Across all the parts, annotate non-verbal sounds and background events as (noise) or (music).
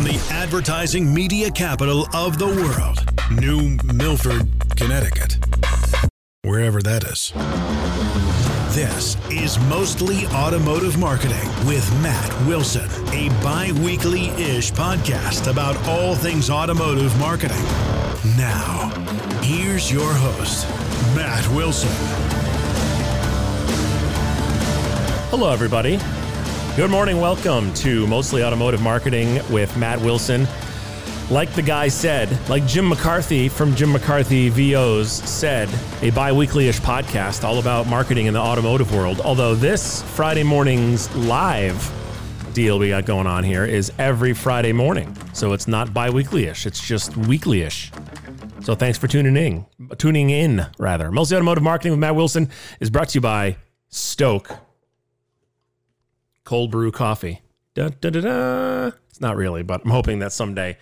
from the advertising media capital of the world, New Milford, Connecticut. Wherever that is. This is Mostly Automotive Marketing with Matt Wilson, a bi weekly ish podcast about all things automotive marketing. Now, here's your host, Matt Wilson. Hello, everybody. Good morning. Welcome to Mostly Automotive Marketing with Matt Wilson. Like the guy said, like Jim McCarthy from Jim McCarthy VOs said, a bi weekly ish podcast all about marketing in the automotive world. Although this Friday morning's live deal we got going on here is every Friday morning. So it's not bi weekly ish, it's just weekly ish. So thanks for tuning in. Tuning in, rather. Mostly Automotive Marketing with Matt Wilson is brought to you by SToK cold brew coffee. Da, da, da, da. It's not really, but I'm hoping that someday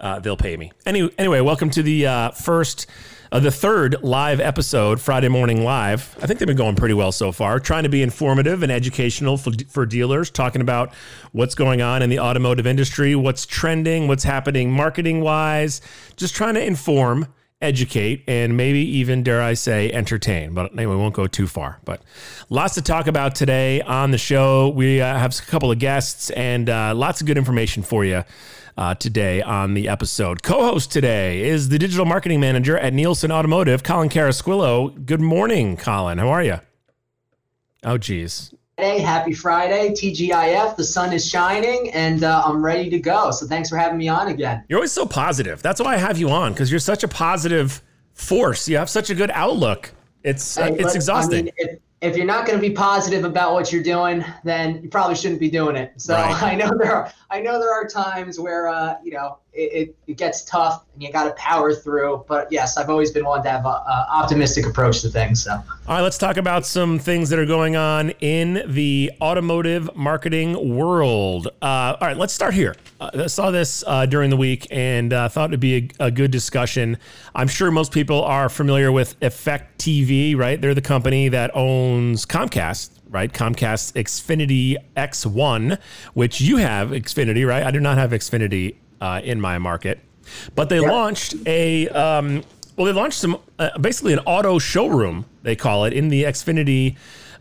uh, they'll pay me. Any, anyway, welcome to the uh, first, uh, the third live episode, Friday Morning Live. I think they've been going pretty well so far. Trying to be informative and educational for, for dealers, talking about what's going on in the automotive industry, what's trending, what's happening marketing wise, just trying to inform educate, and maybe even, dare I say, entertain. But anyway, we won't go too far. But lots to talk about today on the show. We uh, have a couple of guests and uh, lots of good information for you. Uh, today on the episode. Co host today is the digital marketing manager at Nielsen Automotive, Colin Carasquillo. Good morning, Colin. How are you? Oh, geez. Hey, happy Friday, TGIF. The sun is shining and uh, I'm ready to go. So thanks for having me on again. You're always so positive. That's why I have you on because you're such a positive force. You have such a good outlook. It's uh, it's exhausting. I mean, if, if, you're not going to be positive about what you're doing, then you probably shouldn't be doing it. So right. (laughs) I know there are I know there are times where uh, you know it, it, gets tough and you got to power through. But yes, I've always been one to have an optimistic approach to things. So, all right, let's talk about some things that are going on in the automotive marketing world. Uh, all right, let's start here. Uh, I saw this uh, during the week and uh, thought it'd be a, a, good discussion. I'm sure most people are familiar with Effect TV, right? They're the company that owns Comcast right? Comcast Xfinity X1, which you have Xfinity, right? I do not have Xfinity uh, in my market. But they launched a um, well, they launched some uh, basically an auto showroom they call it in the Xfinity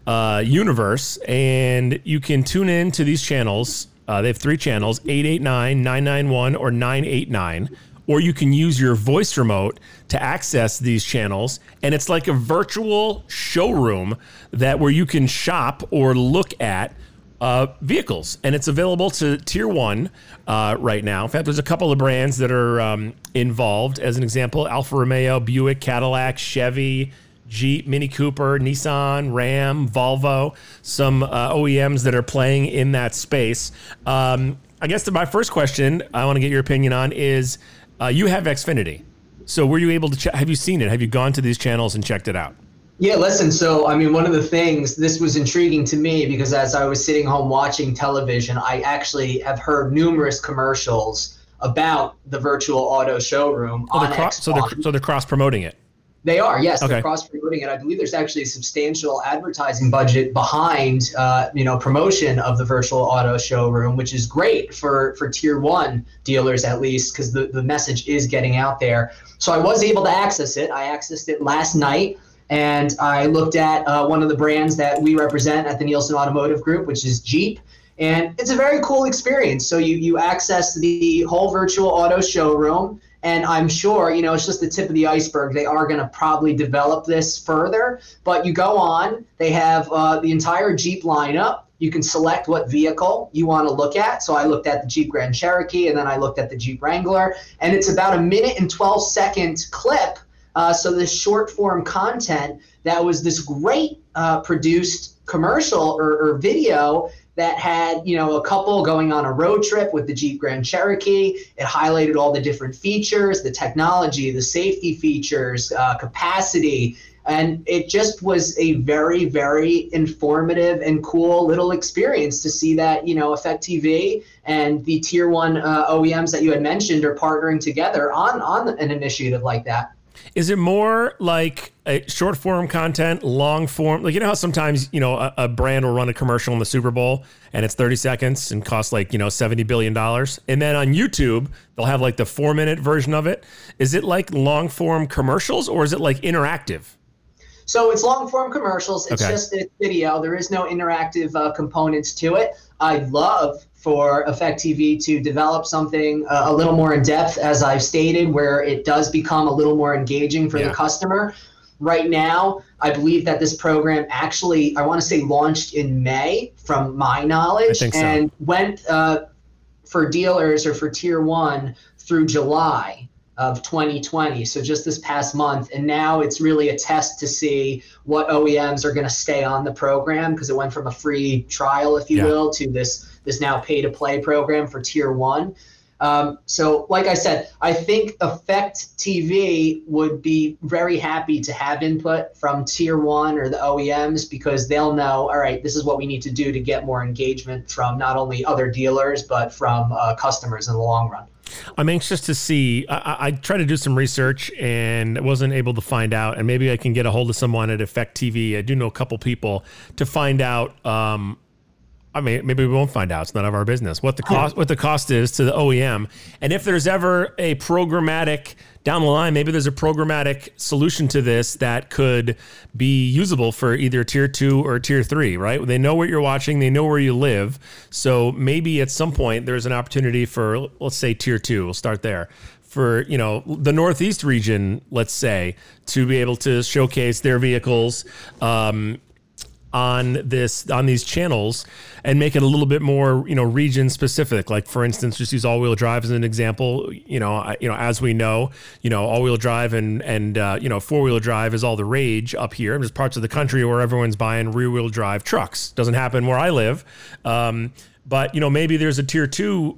uh, universe, and you can tune in to these channels. Uh, they have three channels: 889, 991, or 989. Or you can use your voice remote to access these channels, and it's like a virtual showroom that where you can shop or look at uh, vehicles, and it's available to Tier One uh, right now. In fact, there's a couple of brands that are um, involved. As an example, Alfa Romeo, Buick, Cadillac, Chevy, Jeep, Mini Cooper, Nissan, Ram, Volvo. Some uh, OEMs that are playing in that space. Um, I guess my first question I want to get your opinion on is: uh, You have Xfinity, so were you able to? Ch- have you seen it? Have you gone to these channels and checked it out? Yeah, listen. So, I mean, one of the things this was intriguing to me because as I was sitting home watching television, I actually have heard numerous commercials about the virtual auto showroom. Oh, on cross, so they're so they're cross promoting it. They are, yes, okay. they're cross promoting it. I believe there's actually a substantial advertising budget behind, uh, you know, promotion of the virtual auto showroom, which is great for for tier one dealers at least, because the the message is getting out there. So I was able to access it. I accessed it last night and I looked at uh, one of the brands that we represent at the Nielsen Automotive Group, which is Jeep. And it's a very cool experience. So you, you access the whole virtual auto showroom. And I'm sure, you know, it's just the tip of the iceberg. They are going to probably develop this further. But you go on, they have uh, the entire Jeep lineup. You can select what vehicle you want to look at. So I looked at the Jeep Grand Cherokee and then I looked at the Jeep Wrangler. And it's about a minute and 12 second clip uh, so this short form content that was this great uh, produced commercial or, or, video that had you know a couple going on a road trip with the Jeep Grand Cherokee. It highlighted all the different features, the technology, the safety features, uh, capacity. And it just was a very, very informative and cool little experience to see that, you know, Effect TV and the tier one uh, OEMs that you had mentioned are partnering together on, on an initiative like that. Is it more like a short form content, long form? Like you know how sometimes you know a, a, brand will run a commercial in the Super Bowl and it's 30 seconds and costs like you know 70 billion dollars, and then on YouTube they'll have like the four minute version of it. Is it like long form commercials or is it like interactive? So it's long form commercials. It's okay. just a video. There is no interactive uh, components to it. I love for Effect TV to develop something uh, a little more in depth, as I've stated, where it does become a little more engaging for yeah. the customer. Right now, I believe that this program actually, I want to say, launched in May, from my knowledge, so. and went uh, for dealers or for tier one through July of 2020. So just this past month. And now it's really a test to see what OEMs are going to stay on the program because it went from a free trial, if you yeah. will, to this this now pay to play program for tier one. Um, so, like I said, I think Effect TV would be very happy to have input from tier one or the OEMs because they'll know, all right, this is what we need to do to get more engagement from not only other dealers, but from uh, customers in the long run. I'm anxious to see. I, I tried to do some research and wasn't able to find out. And maybe I can get a hold of someone at Effect TV. I do know a couple people to find out. Um, I mean, maybe we won't find out. It's none of our business. What the cost, what the cost is to the OEM, and if there's ever a programmatic down the line, maybe there's a programmatic solution to this that could be usable for either tier two or tier three, right? They know what you're watching, they know where you live. So maybe at some point there's an opportunity for, let's say, tier two. We'll start there. For you know the Northeast region, let's say, to be able to showcase their vehicles, um, on this on these channels and make it a little bit more you know region specific. Like for instance just use all-wheel drive as an example. You know I, you know as we know you know all-wheel drive and and uh, you know four-wheel drive is all the rage up here. There's parts of the country where everyone's buying rear-wheel drive trucks. Doesn't happen where I live. Um, but you know maybe there's a tier two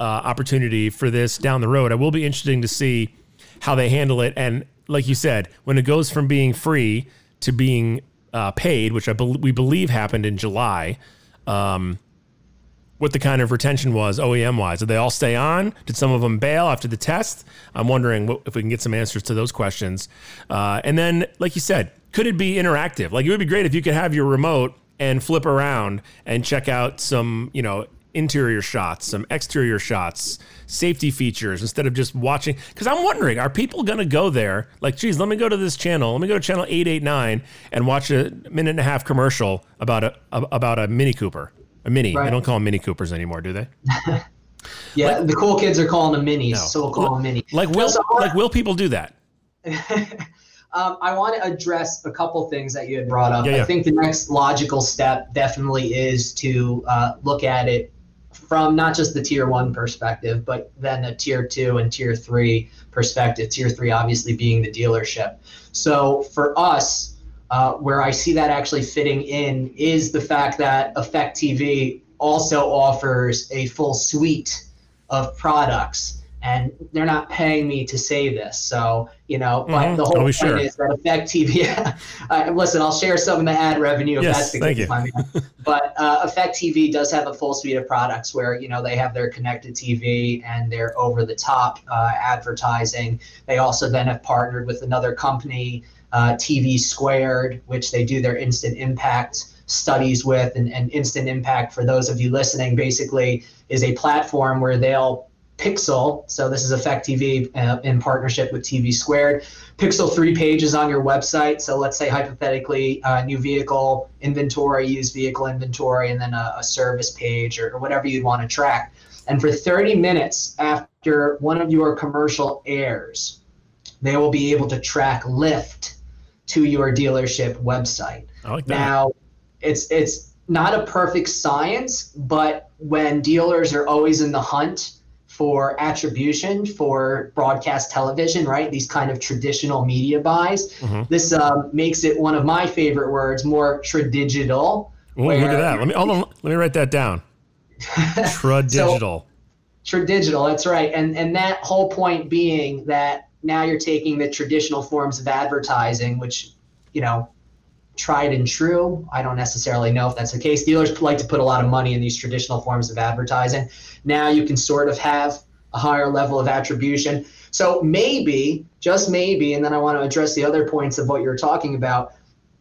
uh, opportunity for this down the road. I will be interesting to see how they handle it. And like you said when it goes from being free to being uh, paid, which I be- we believe happened in July, um, what the kind of retention was OEM wise. Did they all stay on? Did some of them bail after the test? I'm wondering what, if we can get some answers to those questions. Uh, and then, like you said, could it be interactive? Like it would be great if you could have your remote and flip around and check out some, you know, interior shots, some exterior shots, safety features instead of just watching. Because I'm wondering, are people going to go there? Like, geez, let me go to this channel. Let me go to channel 889 and watch a minute and a half commercial about a, about a Mini Cooper. A Mini. Right. They don't call them Mini Coopers anymore, do they? (laughs) yeah, like, the cool kids are calling them Minis, no. so we'll call them Mini. Like, will, so, like, will people do that? (laughs) Um, I want to address a couple things that you had brought up. Yeah, yeah. I think the next logical step definitely is to uh, look at it from not just the tier one perspective, but then a tier two and tier three perspective. Tier three, obviously, being the dealership. So for us, uh, where I see that actually fitting in is the fact that Effect TV also offers a full suite of products and they're not paying me to say this. So, you know, mm-hmm. but the whole point sure. is that Effect TV. (laughs) uh, listen, I'll share some of the ad revenue if yes, that's the case. My man. (laughs) but uh, Effect TV does have a full suite of products where, you know, they have their connected TV and their over the top uh, advertising. They also then have partnered with another company, uh, TV Squared, which they do their instant impact studies with. And, and instant impact, for those of you listening, basically is a platform where they'll Pixel. So this is Effect TV uh, in partnership with TV Squared. Pixel three pages on your website. So let's say hypothetically, uh, new vehicle inventory, used vehicle inventory, and then a, a service page or, or whatever you'd want to track. And for 30 minutes after one of your commercial airs, they will be able to track lift to your dealership website. Like now, it's it's not a perfect science, but when dealers are always in the hunt for attribution for broadcast television, right? These kind of traditional media buys. Mm-hmm. This um, makes it one of my favorite words, more tradigital. Ooh, look at that. Let me hold on. Let me write that down. (laughs) Tradigital. so, tradigital. That's right. And and that whole point being that now you're taking the traditional forms of advertising, which you know tried and true. I don't necessarily know if that's the case. Dealers like to put a lot of money in these traditional forms of advertising. Now you can sort of have a higher level of attribution. So maybe, just maybe, and then I want to address the other points of what you're talking about.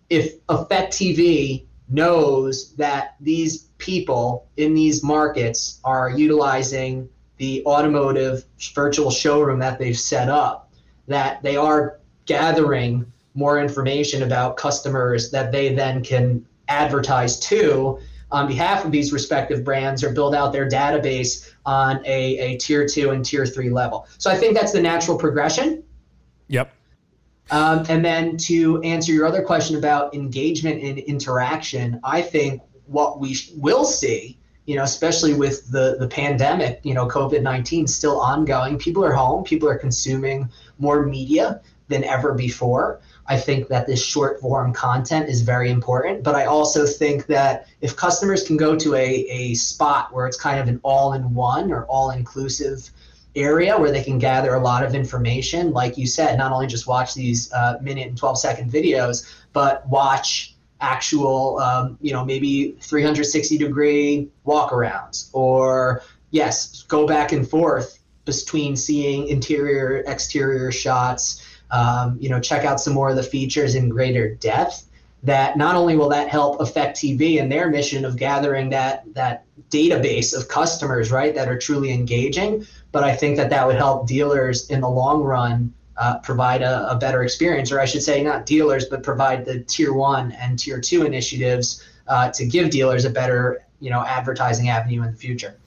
If Effect TV knows that these people in these markets are utilizing the automotive virtual showroom that they've set up, that they are gathering more information about customers that they then can advertise to on behalf of these respective brands or build out their database on a, a tier two and tier three level. So I think that's the natural progression. Yep. Um, and then to answer your other question about engagement and interaction, I think what we will see, you know, especially with the the pandemic, you know, COVID nineteen still ongoing, people are home, people are consuming more media than ever before. I think that this short form content is very important. But I also think that if customers can go to a, a spot where it's kind of an all in one or all inclusive area where they can gather a lot of information, like you said, not only just watch these uh, minute and 12 second videos, but watch actual, um, you know, maybe 360 degree walkarounds or, yes, go back and forth between seeing interior, exterior shots um, you know, check out some more of the features in greater depth. That not only will that help Effect TV and their mission of gathering that that database of customers, right, that are truly engaging, but I think that that would help dealers in the long run uh, provide a, a, better experience, or I should say, not dealers, but provide the tier one and tier two initiatives uh, to give dealers a better, you know, advertising avenue in the future.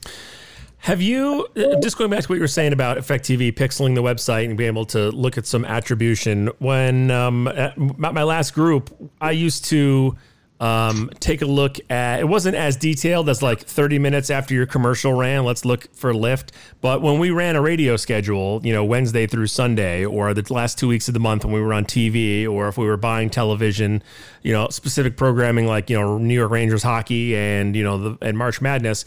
Have you just going back to what you were saying about Effect TV pixeling the website and being able to look at some attribution? When um, my last group, I used to um, take a look at it wasn't as detailed as like 30 minutes after your commercial ran let's look for lift but when we ran a radio schedule you know wednesday through sunday or the last two weeks of the month when we were on tv or if we were buying television you know specific programming like you know new york rangers hockey and you know the and march madness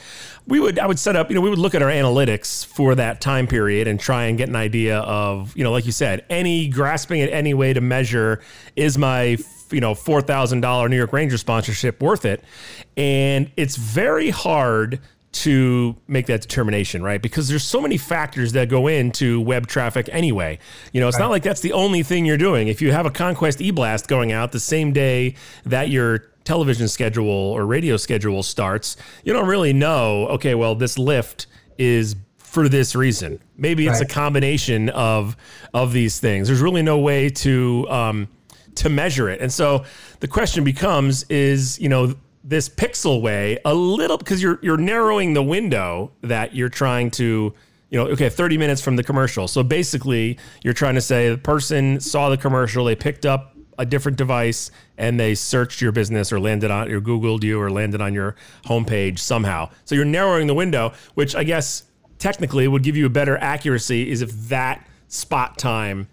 we would i would set up you know we would look at our analytics for that time period and try and get an idea of you know like you said any grasping at any way to measure is my you know four thousand dollar New York Ranger sponsorship worth it? And it's very hard to make that determination, right? Because there's so many factors that go into web traffic anyway. You know, it's right. not like that's the only thing you're doing. If you have a Conquest e-blast going out the same day that your television schedule or radio schedule starts, you don't really know, okay, well, this lift is for this reason. Maybe it's right. a combination of of these things. There's really no way to um, to measure it. And so the question becomes is, you know, this pixel way a little because you're you're narrowing the window that you're trying to you know, okay, 30 minutes from the commercial. So basically, you're trying to say the person saw the commercial, they picked up a different device and they searched your business or landed on or Googled you or landed on your homepage somehow. So you're narrowing the window, which I guess technically would give you a better accuracy is if that spot time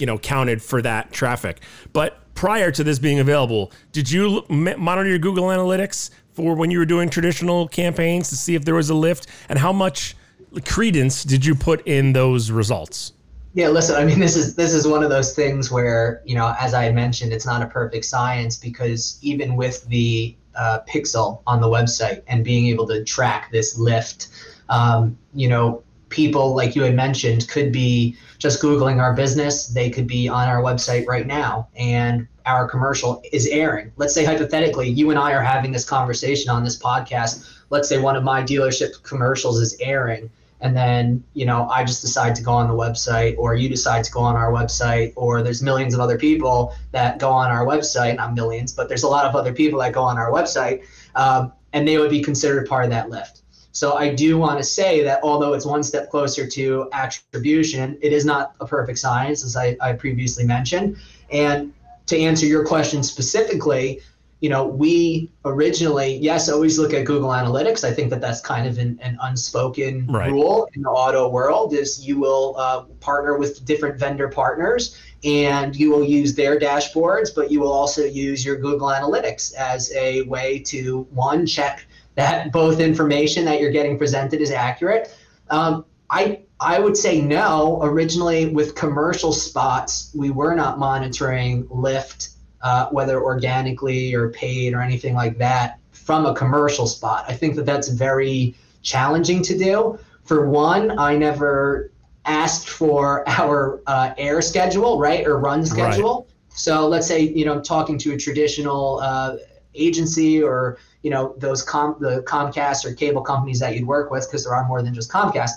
you know counted for that traffic. But prior to this being available, did you monitor your Google Analytics for when you were doing traditional campaigns to see if there was a lift, and how much credence did you put in those results? Yeah, listen, I mean this is this is one of those things where, you know, as I mentioned, it's not a perfect science because even with the uh, pixel on the website and being able to track this lift, um, you know, people like you had mentioned could be just googling our business. They could be on our website right now and our commercial is airing. Let's say hypothetically you and i are having this conversation on this podcast. Let's say one of my dealership commercials is airing and then you know i just decide to go on the website or you decide to go on our website or there's millions of other people that go on our website. Not millions but there's a lot of other people that go on our website um, and they would be considered part of that lift so I do want to say that although it's one step closer to attribution, it is not a perfect science, as I, I previously mentioned. And to answer your question specifically, you know, we originally, yes, always look at Google Analytics. I think that that's kind of an, an unspoken right. rule in the auto world is you will uh, partner with different vendor partners and you will use their dashboards, but you will also use your Google Analytics as a way to one, check that both information that you're getting presented is accurate. Um, I I would say no. Originally, with commercial spots, we were not monitoring lift, uh, whether organically or paid or anything like that, from a commercial spot. I think that that's very challenging to do for one, I never asked for (laughs) our uh, air schedule, right, or run schedule. Right. So let's say you know talking to a traditional uh, agency or you know those com the Comcast or cable companies that you'd work with because there are more than just Comcast.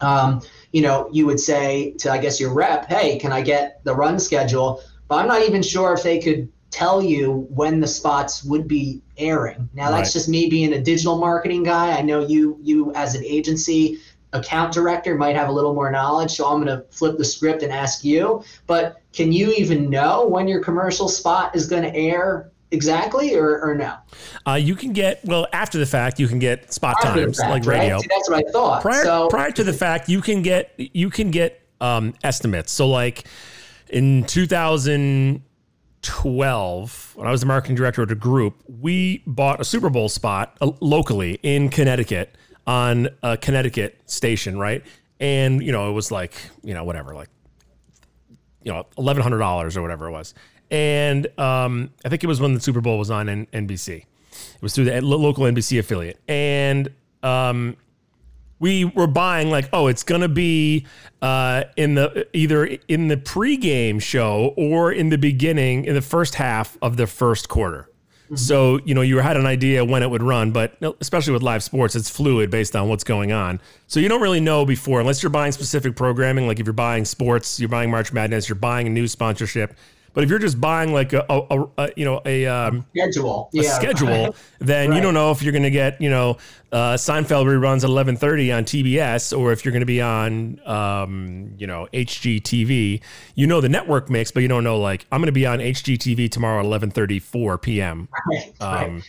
Um, you know, you would say to I guess your rep, hey, can I get the run schedule? But I'm not even sure if they could tell you when the spots would be airing. Now that's right. just me being a digital marketing guy. I know you you as an agency account director might have a little more knowledge, so I'm going to flip the script and ask you. But can you even know when your commercial spot is going to air exactly or, or no? Uh, you can get well after the fact. You can get spot after times fact, like radio. Right? See, that's what I thought. Prior, so, prior to the fact, you can get you can get um, estimates. So like in 2012, when I was the marketing director at a group, we bought a Super Bowl spot uh, locally in Connecticut on a Connecticut station, right? And you know it was like you know whatever like you know eleven hundred dollars or whatever it was and um, I think it was when the Super Bowl was on N- NBC. It was through the local NBC affiliate, and um, we were buying like, oh, it's gonna be uh, in the either in the pregame show or in the beginning in the first half of the first quarter. Mm-hmm. So you know you had an idea when it would run, but especially with live sports, it's fluid based on what's going on. So you don't really know before, unless you're buying specific programming. Like if you're buying sports, you're buying March Madness, you're buying a new sponsorship. But if you're just buying like a, a, a you know a um, schedule, a yeah. schedule, (laughs) then right. you don't know if you're going to get you know uh, Seinfeld reruns at 11:30 on TBS or if you're going to be on um, you know HGTV. You know the network mix, but you don't know like I'm going to be on HGTV tomorrow at 11:34 p.m. Right. Um, right.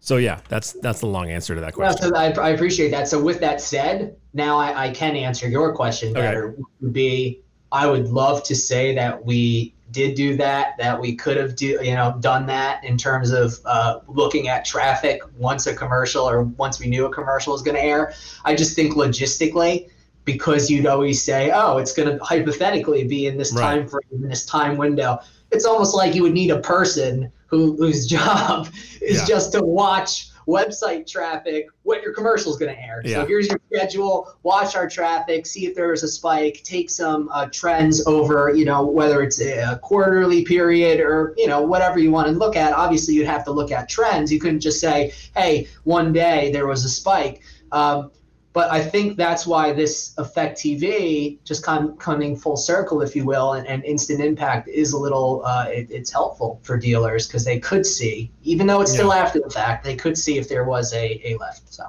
So yeah, that's that's the long answer to that question. so I, I, appreciate that. So with that said, now I, I can answer your question better. Okay. Would be I would love to say that we did do that, that we could have do you know done that in terms of uh, looking at traffic once a commercial or once we knew a commercial was going to air. I just think logistically, because you'd always say, oh, it's going to hypothetically be in this right. time frame, in this time window. It's almost like you would need a person who whose (laughs) job is yeah. just to watch website traffic, what your commercial is going to air. Yeah. So here's your schedule. Watch our traffic, see if there is a spike, take some uh, trends over, you know, whether it's a quarterly period or you know whatever you want to look at. Obviously, you'd have to look at trends. You couldn't just say, hey, one day there was a spike. Um, but I think that's why this Effect TV, just kind of coming full circle, if you will, and, and instant impact is a little, uh, it, it's helpful for dealers because they could see, even though it's yeah. still after the fact, they could see if there was a, a left. So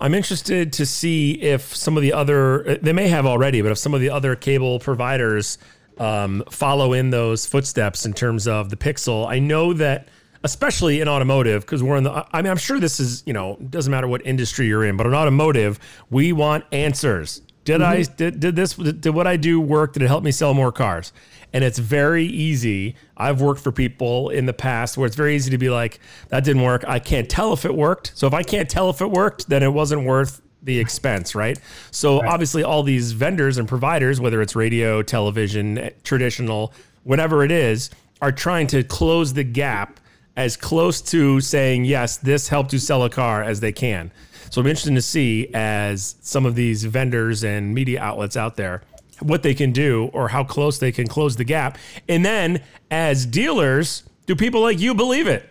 I'm interested to see if some of the other, they may have already, but if some of the other cable providers um, follow in those footsteps in terms of the Pixel. I know that especially in automotive, because we're in the, I mean, I'm sure this is, you know, doesn't matter what industry you're in, but in automotive, we want answers. Did mm-hmm. I, did, did this, did what I do work? Did it help me sell more cars? And it's very easy. I've worked for people in the past where it's very easy to be like, that didn't work. I can't tell if it worked. So if I can't tell if it worked, then it wasn't worth the expense, right? So right. obviously, all these vendors and providers, whether it's radio, television, traditional, whatever it is, are trying to close the gap as close to saying, yes, this helped you sell a car as they can. So I'm interested to see as some of these vendors and media outlets out there what they can do or how close they can close the gap. And then as dealers, do people like you believe it?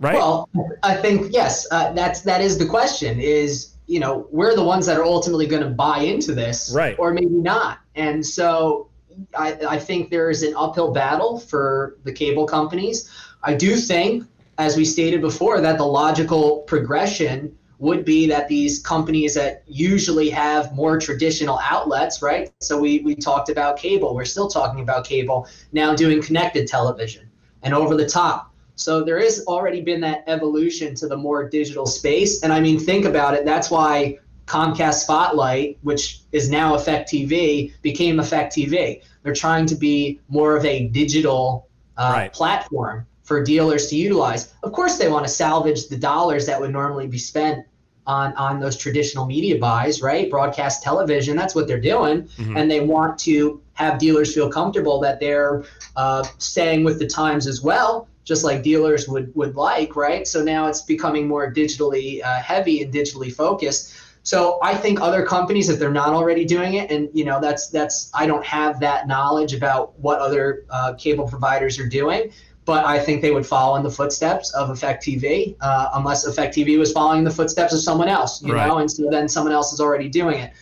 Right? Well, I think yes. Uh, that's that is the question. Is you know we're the ones that are ultimately going to buy into this, right? Or maybe not. And so I, I think there is an uphill battle for the cable companies. I do think, as we stated before, that the logical progression would be that these companies that usually have more traditional outlets, right? So we, we talked about cable. We're still talking about cable now doing connected television and over the top. So there has already been that evolution to the more digital space. And I mean, think about it. That's why Comcast Spotlight, which is now Effect TV, became Effect TV. They're trying to be more of a digital uh, right. platform for dealers to utilize. Of course, they want to salvage the dollars that would normally be spent on, on those traditional media buys, right? Broadcast television, that's what they're doing. Mm-hmm. And they want to have dealers feel comfortable that they're uh, staying with the times as well, just like dealers would, would like, right? So now it's becoming more digitally uh, heavy and digitally focused. So I think other companies, if they're not already doing it, and you know that's that's I don't have that knowledge about what other uh, cable providers are doing, but I think they would follow in the footsteps of Effect TV, uh, unless Effect TV was following the footsteps of someone else, you right. know, and so then someone else is already doing it.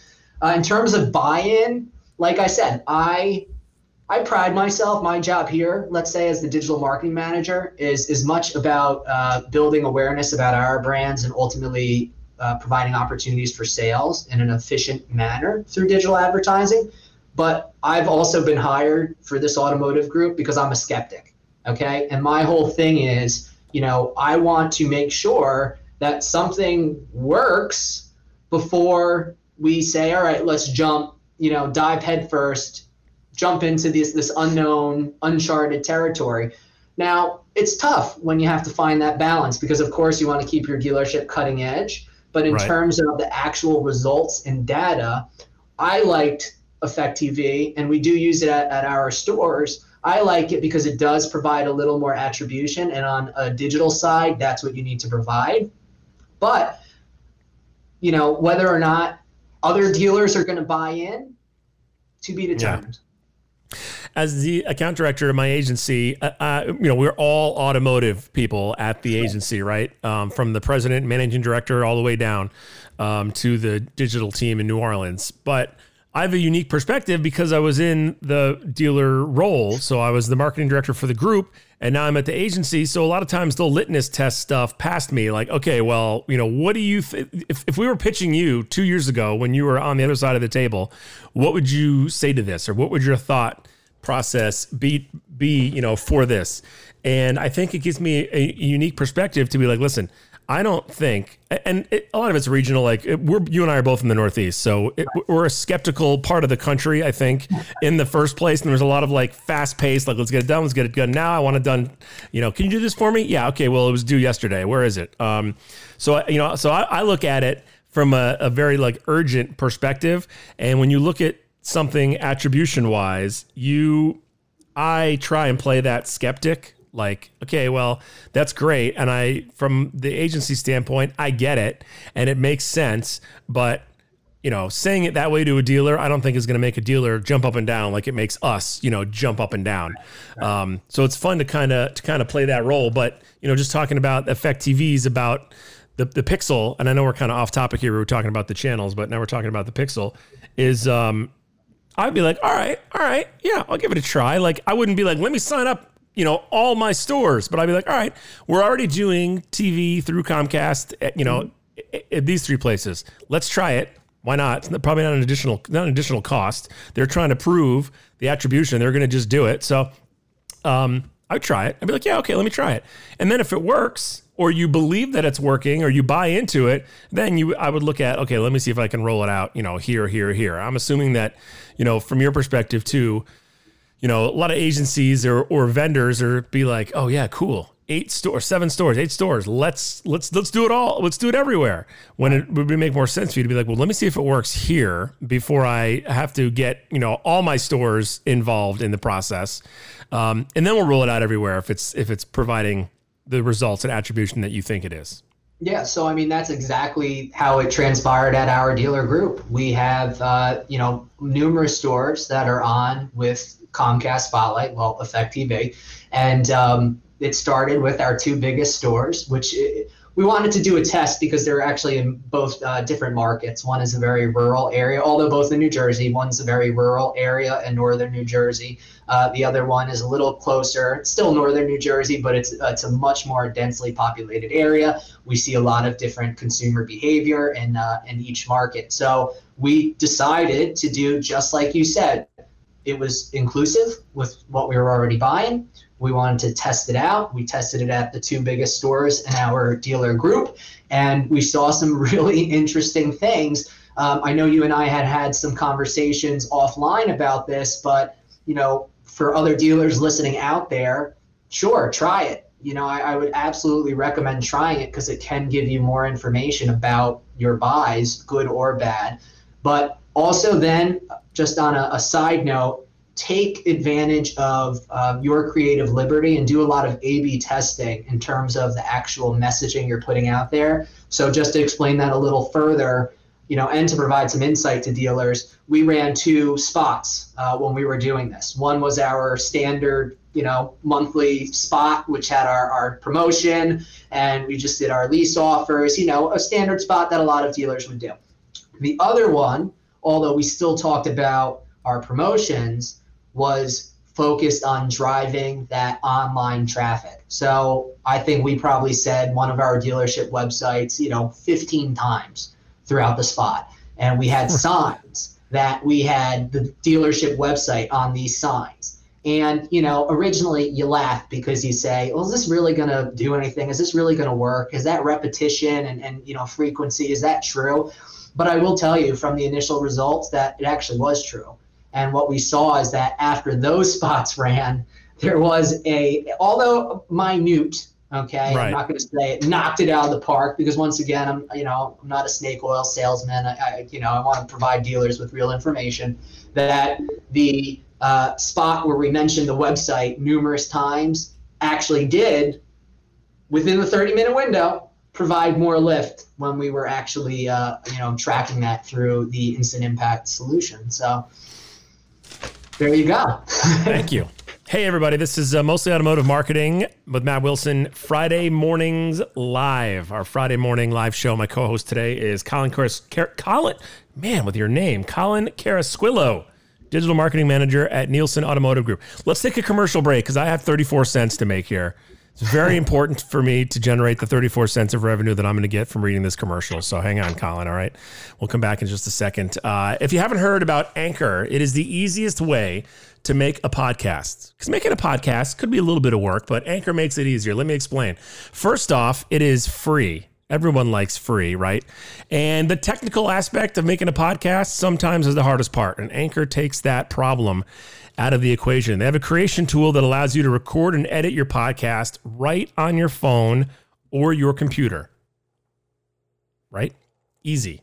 Uh, in terms of buy-in, like I said, I I pride myself. My job here, let's say, as the digital marketing manager, is is much about uh, building awareness about our brands and ultimately uh, providing opportunities for sales in an efficient manner through digital advertising. But I've also been hired for this automotive group because I'm a skeptic. Okay, and my whole thing is, you know, I want to make sure that something works before we say, all right, let's jump, you know, dive headfirst jump into this this unknown, uncharted territory. Now, it's tough when you have to find that balance because, of course, you want to keep your dealership cutting edge. But in right. terms of the actual results and data, I liked Effect TV, and we do use it at, at our stores. I like it because it does provide a little more attribution, and on a digital side, that's what you need to provide. But you know whether or not other dealers are going to buy in to be determined. Yeah as the account director of my agency, uh, uh, you know, we're all automotive people at the agency, right? Um, from the president, managing director, all the way down um, to the digital team in New Orleans. But I have a unique perspective because I was in the dealer role. So I was the marketing director for the group, and now I'm at the agency. So a lot of times they'll litmus test stuff past me, like, okay, well, you know, what do you, th- if, if we were pitching you two years ago when you were on the other side of the table, what would you say to this, or what would your thought? process be be you know for this and i think it gives me a, a unique perspective to be like listen i don't think and it, a lot of it's regional like it, we're you and i are both in the northeast so it, we're a skeptical part of the country i think in the first place and there's a lot of like fast paced like let's get it done let's get it done now i want it done you know can you do this for me? Yeah okay well it was due yesterday. Where is it? Um so you know so i, I look at it from a, a very like urgent perspective and when you look at something attribution wise, you I try and play that skeptic like okay well that's great and i from the agency standpoint i get it and it makes sense but you know saying it that way to a dealer i don't think is going to make a dealer jump up and down like it makes us you know jump up and down um, so it's fun to kind of to kind of play that role but you know just talking about effect tvs about the, the pixel and i know we're kind of off topic here we were talking about the channels but now we're talking about the pixel is um, I'd be like, all right, all right, yeah, I'll give it a try. Like, I wouldn't be like, let me sign up, you know, all my stores, but I'd be like, all right, we're already doing TV through Comcast, at, you know, mm-hmm. at these three places. Let's try it. Why not? It's probably not an additional, not an additional cost. They're trying to prove the attribution. They're going to just do it. So, um, I'd try it. I'd be like, yeah, okay, let me try it. And then if it works, or you believe that it's working or you buy into it, then you I would look at okay, let me see if I can roll it out, you know, here, here, here. I'm assuming that, you know, from your perspective too, you know, a lot of agencies or or vendors are be like, oh yeah, cool. Eight stores, seven stores, eight stores. Let's let's let's do it all. Let's do it everywhere. When it would make more sense for you to be like, well, let me see if it works here before I have to get you know all my stores involved in the process, um, and then we'll roll it out everywhere if it's if it's providing the results and attribution that you think it is. Yeah, so I mean that's exactly how it transpired at our dealer group. We have uh, you know numerous stores that are on with Comcast Spotlight, well, Effect TV, and um, it started with our two biggest stores, which we wanted to do a test because they're actually in both uh, different markets. One is a very rural area, although both in New Jersey. One's a very rural area in northern New Jersey. Uh, the other one is a little closer, still northern New Jersey, but it's uh, it's a much more densely populated area. We see a lot of different consumer behavior in uh, in each market. So we decided to do just like you said. It was inclusive with what we were already buying we wanted to test it out. We tested it at the two biggest stores in our dealer group, and we saw some (laughs) really interesting things. Um, I know you and I had had some conversations offline about this, but you know, for other dealers listening out there, sure, try it. You know, I, I would absolutely recommend trying it because it can give you more information about your buys, good or bad. But also, then, just on a, a side note, take advantage of uh, your creative liberty and do a lot of A B testing in terms of the actual messaging you're putting out there. So, just to explain that a little further, you know, and to provide some insight to dealers, we ran two spots uh, when we were doing this. One was our standard, you know, monthly spot, which had our, our promotion, and we just did our lease offers, you know, a standard spot that a lot of dealers would do. The other one, although we still talked about our promotions, was focused on driving that online traffic. So I think we probably said one of our dealership websites, you know, 15 times throughout the spot. And we had signs that we had the dealership website on these signs. And, you know, originally you laugh because you say, well, is this really going to do anything? Is this really going to work? Is that repetition and, and, you know, frequency? Is that true? But I will tell you from the initial results that it actually was true. And what we saw is that after those (laughs) spots ran, there was a, although minute, Okay, right. I'm not going to say it knocked it out of the park because once again, I'm you know I'm not a snake oil salesman. I, I you know I want to provide dealers with real information. That the uh, spot where we mentioned the website numerous times actually did within the 30 minute window provide more lift when we were actually uh, you know tracking that through the instant impact solution. So there you go. (laughs) Thank you. Hey, everybody, this is uh, Mostly Automotive Marketing with Matt Wilson, Friday Mornings Live, our Friday morning live show. My co host today is Colin Caras- Car- Colin, man, with your name, Colin Carasquillo, Digital Marketing Manager at Nielsen Automotive Group. Let's take a commercial break because I have 34 cents to make here. It's very (laughs) important for me to generate the 34 cents of revenue that I'm going to get from reading this commercial. So hang on, Colin. All right. We'll come back in just a second. Uh, if you haven't heard about Anchor, it is the easiest way to make a podcast. Because making a podcast could be a little bit of work, but Anchor makes it easier. Let me explain. First off, it is free. Everyone likes free, right? And the technical aspect of making a podcast sometimes is the hardest part. And Anchor takes that problem out of the equation. They have a creation tool that allows you to record and edit your podcast right on your phone or your computer. Right? Easy.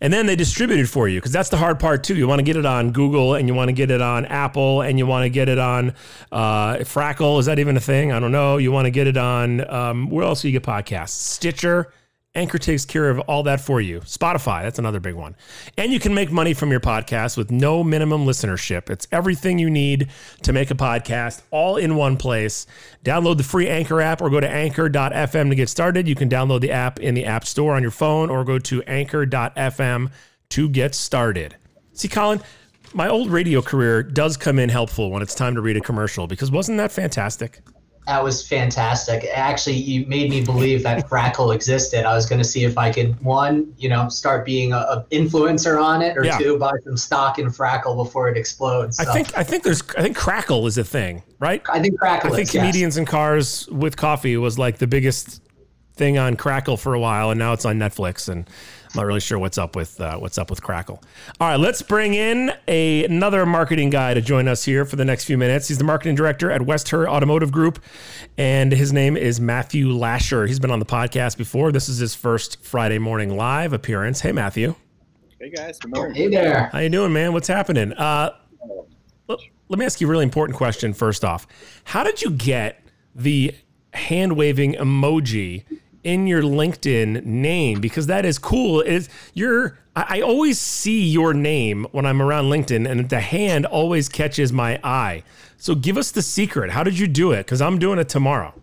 And then they distribute it for you because that's the hard part too. You want to get it on Google and you want to get it on Apple and you want to get it on uh, Frackle. Is that even a thing? I don't know. You want to get it on um, where else do you get podcasts? Stitcher. Anchor takes care of all that for you. Spotify, that's another big one. And you can make money from your podcast with no minimum listenership. It's everything you need to make a podcast all in one place. Download the free Anchor app or go to anchor.fm to get started. You can download the app in the App Store on your phone or go to anchor.fm to get started. See, Colin, my old radio career does come in helpful when it's time to read a commercial because wasn't that fantastic? That was fantastic. Actually, you made me believe that (laughs) Frackle existed. I was going to see if I could one, you know, start being a, a influencer on it, or yeah. two, buy some stock in Frackle before it explodes. So. I think I think there's I think Crackle is a thing, right? I think Crackle. I think is, comedians yes. in cars with coffee was like the biggest thing on Crackle for a while, and now it's on Netflix and I'm not really sure what's up with uh, what's up with Crackle. All right, let's bring in a, another marketing guy to join us here for the next few minutes. He's the marketing director at Westher Automotive Group, and his name is Matthew Lasher. He's been on the podcast before. This is his first Friday morning live appearance. Hey, Matthew. Hey guys. Good morning. Hey there. How you doing, man? What's happening? Uh, let, let me ask you a really important question. First off, how did you get the hand waving emoji in your LinkedIn name because that is cool. Is you're I, I always see your name when I'm around LinkedIn and the hand always catches my eye. So give us the secret. How did you do it? Because I'm doing it tomorrow.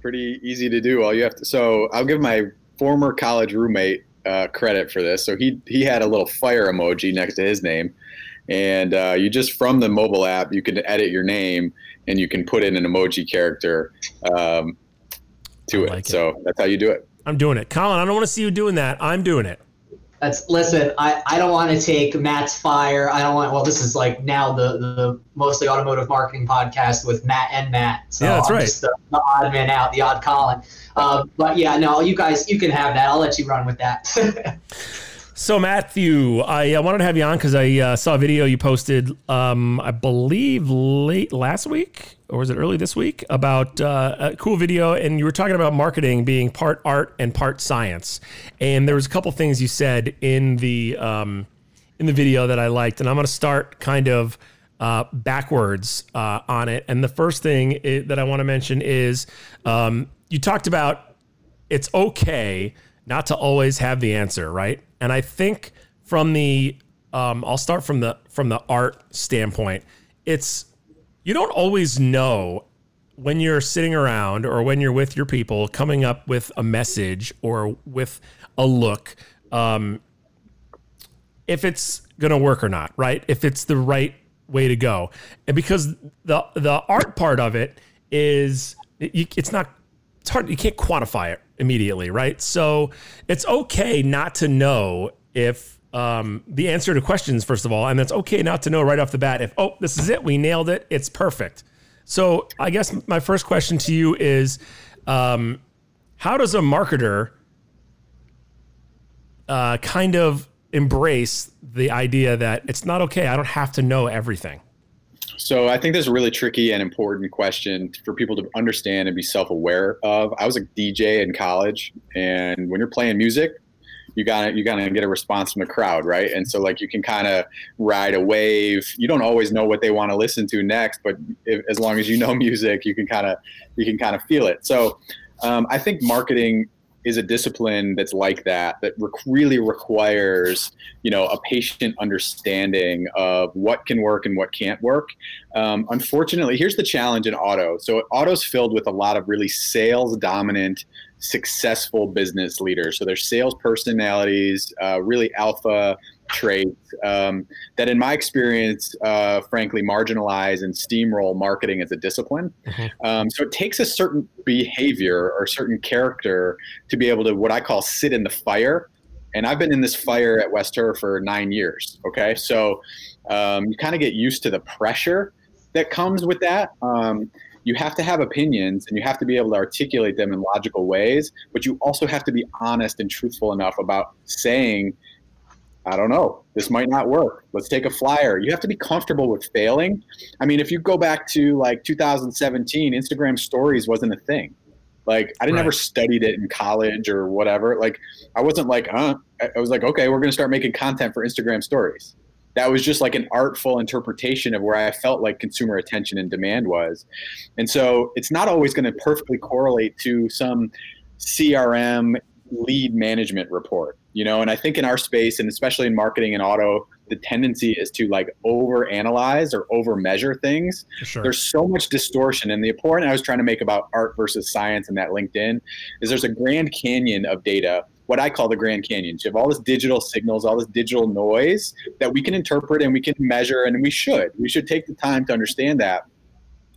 Pretty easy to do. All you have to so I'll give my former college roommate uh, credit for this. So he he had a little fire emoji next to his name, and uh, you just from the mobile app you can edit your name and you can put in an emoji character. Um, to like it. it. So that's how you do it. I'm doing it. Colin, I don't want to see you doing that. I'm doing it. That's listen. I, I don't want to take Matt's fire. I don't want. Well, this is like now the the mostly automotive marketing podcast with Matt and Matt. So yeah, that's I'm right. Just the, the, odd man out, the odd Colin. Um, but yeah, no, you guys, you can have that. I'll let you run with that. (laughs) So Matthew, I uh, wanted to have you on because I uh, saw a video you posted, um, I believe late last week or was it early this week about uh, a cool video, and you were talking about marketing being part art and part science. And there was a couple things you said in the um, in the video that I liked, and I'm going to start kind of uh, backwards uh, on it. And the first thing that I want to mention is um, you talked about it's okay not to always have the answer, right? And I think from the um, I'll start from the from the art standpoint. It's you don't always know when you're sitting around or when you're with your people coming up with a message or with a look um, if it's going to work or not, right? If it's the right way to go. And because the the art part of it is it's not it's hard you can't quantify it immediately, right? So it's okay not to know if um, the answer to questions first of all, and it's okay not to know right off the bat if oh this is it, we nailed it, it's perfect. So I guess my first question to you is, um, how does a marketer uh, kind of embrace the idea that it's not okay. I don't have to know everything. So I think this is a really tricky and important question for people to understand and be self-aware of. I was a DJ in college, and when you're playing music, you gotta you gotta get a response from the crowd, right? And so like you can kind of ride a wave. You don't always know what they want to listen to next, but if, as long as you know (laughs) music, you can kind of you can kind of feel it. So um, I think marketing is a discipline that's like that that rec- really requires you know a patient understanding of what can work and what can't work. Um, unfortunately here's the challenge in auto. So auto's filled with a lot of really sales dominant successful business leaders. So they're sales personalities uh, really alpha traits um, that, in my experience, uh, frankly, marginalize and steamroll marketing as a discipline. Mm-hmm. Um, so it takes a certain behavior or certain character to be able to what I call sit in the fire. And I've been in this fire at West Herr for nine years. Okay, so um, you kind of get used to the pressure that comes with that. Um, you have to have opinions and you have to be able to articulate them in logical ways, but you also have to be honest and truthful enough about saying I don't know. This might not work. Let's take a flyer. You have to be comfortable with failing. I mean, if you go back to like 2017, Instagram stories wasn't a thing. Like I didn't right. ever studied it in college or whatever. Like I wasn't like, huh? I was like, okay, we're going to start making content for Instagram stories. That was just like an artful interpretation of where I felt like consumer attention and demand was. And so it's not always going to perfectly correlate to some CRM lead management report you know? And i think in our space and especially in marketing and auto the tendency is to like over analyze or over measure things sure. there's so much distortion and the point i was trying to make about art versus science and that linkedin is there's a grand canyon of data what i call the grand canyon you have all this digital signals all this digital noise that we can interpret and we can measure and we should. We should take the time to understand that.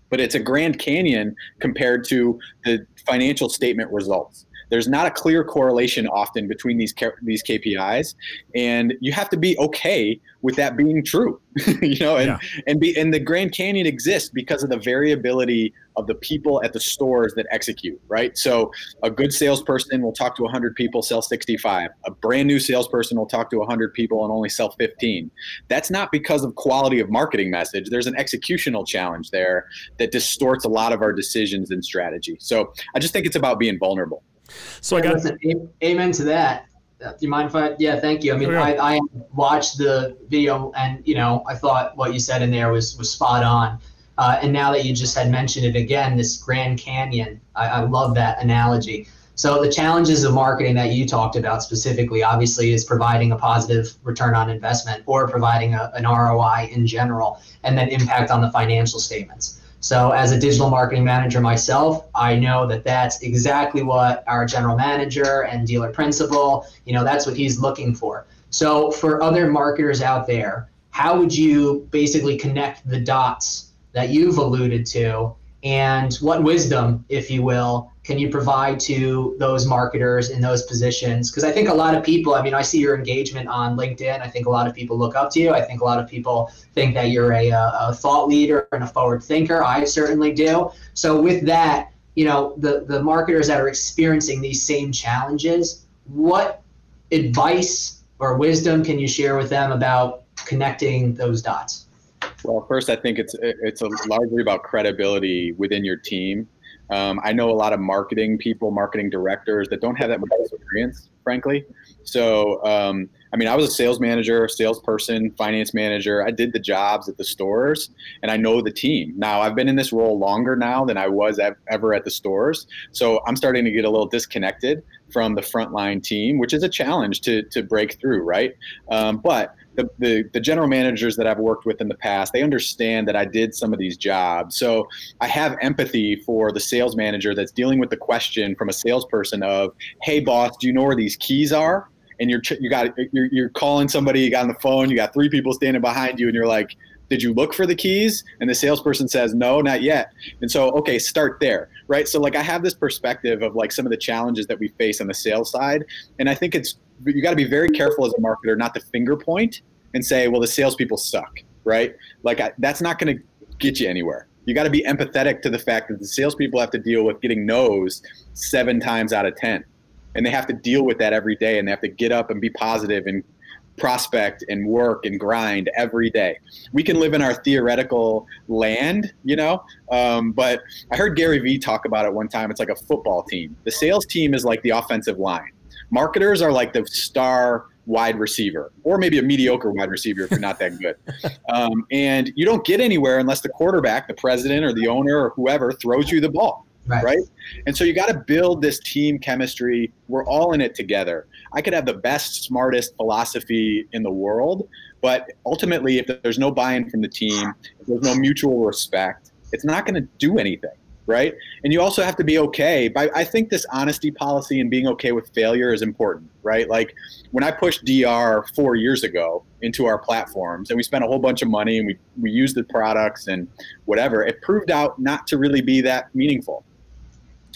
But it's a grand canyon compared to the financial statement results there's not a clear correlation often between these these KPIs, and you have to be okay with that being true. (laughs) you know, and yeah. and be and the Grand Canyon exists because of the variability of the people at the stores that execute. Right. So a good salesperson will talk to 100 people, sell 65. A brand new salesperson will talk to 100 people and only sell 15. That's not because of quality of marketing message. There's an executional challenge there that distorts a lot of our decisions and strategy. So I just think it's about being vulnerable. So yeah, I got listen, amen to that. Uh, do you mind if I? Yeah, thank you. I mean. I, I watched the video and you know I thought what you said in there was was spot on. Uh, and now that you just had mentioned it again, this Grand Canyon, I, I love that analogy. So the challenges of marketing that you talked about specifically, obviously, is providing a positive return on investment or providing a, an ROI in general, and then impact on the financial statements. So, as a digital marketing manager myself, I know that that's exactly what our general manager and dealer principal, you know, that's what he's looking for. So, for other marketers out there, how would you basically connect the dots that you've alluded to and what wisdom, if you will, can you provide to those marketers in those positions? Because I think a lot of people, I mean, I see your engagement on LinkedIn. I think a lot of people look up to you. I think a lot of people think that you're a, a thought leader and a forward thinker. I certainly do. So, with that, you know, the, the marketers that are experiencing these same challenges, what advice or wisdom can you share with them about connecting those dots? Well, first, I think it's it's largely about credibility within your team Um, I know a lot of marketing people, marketing directors that don't have that much experience, frankly. So, um, I mean, I was a sales manager, salesperson, finance manager. I did the jobs at the stores and I know the team. Now, I've been in this role longer now than I was ever at the stores. So I'm starting to get a little disconnected from the frontline team, which is a challenge to, to break through, right? Um, but the, the, the general managers that I've worked with in the past, they understand that I did some of these jobs. So I have empathy for the sales manager that's dealing with the question from a salesperson of, "Hey, boss, do you know where these keys are?" And you're you got you're, you're calling somebody, you got on the phone, you got three people standing behind you, and you're like, did you look for the keys and the salesperson says no not yet and so okay start there right so like i have this perspective of like some of the challenges that we face on the sales side and i think it's you got to be very careful as a marketer not to finger point and say, well, the salespeople suck, right? Like I, that's not going to get you anywhere. You got to be empathetic to the fact that the salespeople have to deal with getting no's seven times out of ten, and they have to deal with that every day, and they have to get up and be positive and prospect and work and grind every day. We can live in our theoretical land, you know, um, but I heard Gary Vee talk about it one time. It's like a football team. The sales team is like the offensive line. Marketers are like the star wide receiver, or maybe a mediocre wide receiver if you're not that good. (laughs) Um, and you don't get anywhere unless the quarterback, the president, or the owner, or whoever throws you the ball. Right. right? And so you got to build this team chemistry. We're all in it together. I could have the best, smartest philosophy in the world, but ultimately, if there's no buy in from the team, if there's no mutual respect, it's not going to do anything right? And you also have to be okay. But I think this honesty policy and being okay with failure is important, right? Like when I pushed DR four years ago into our platforms and we spent a whole bunch of money and we, we used the products and whatever, it proved out not to really be that meaningful.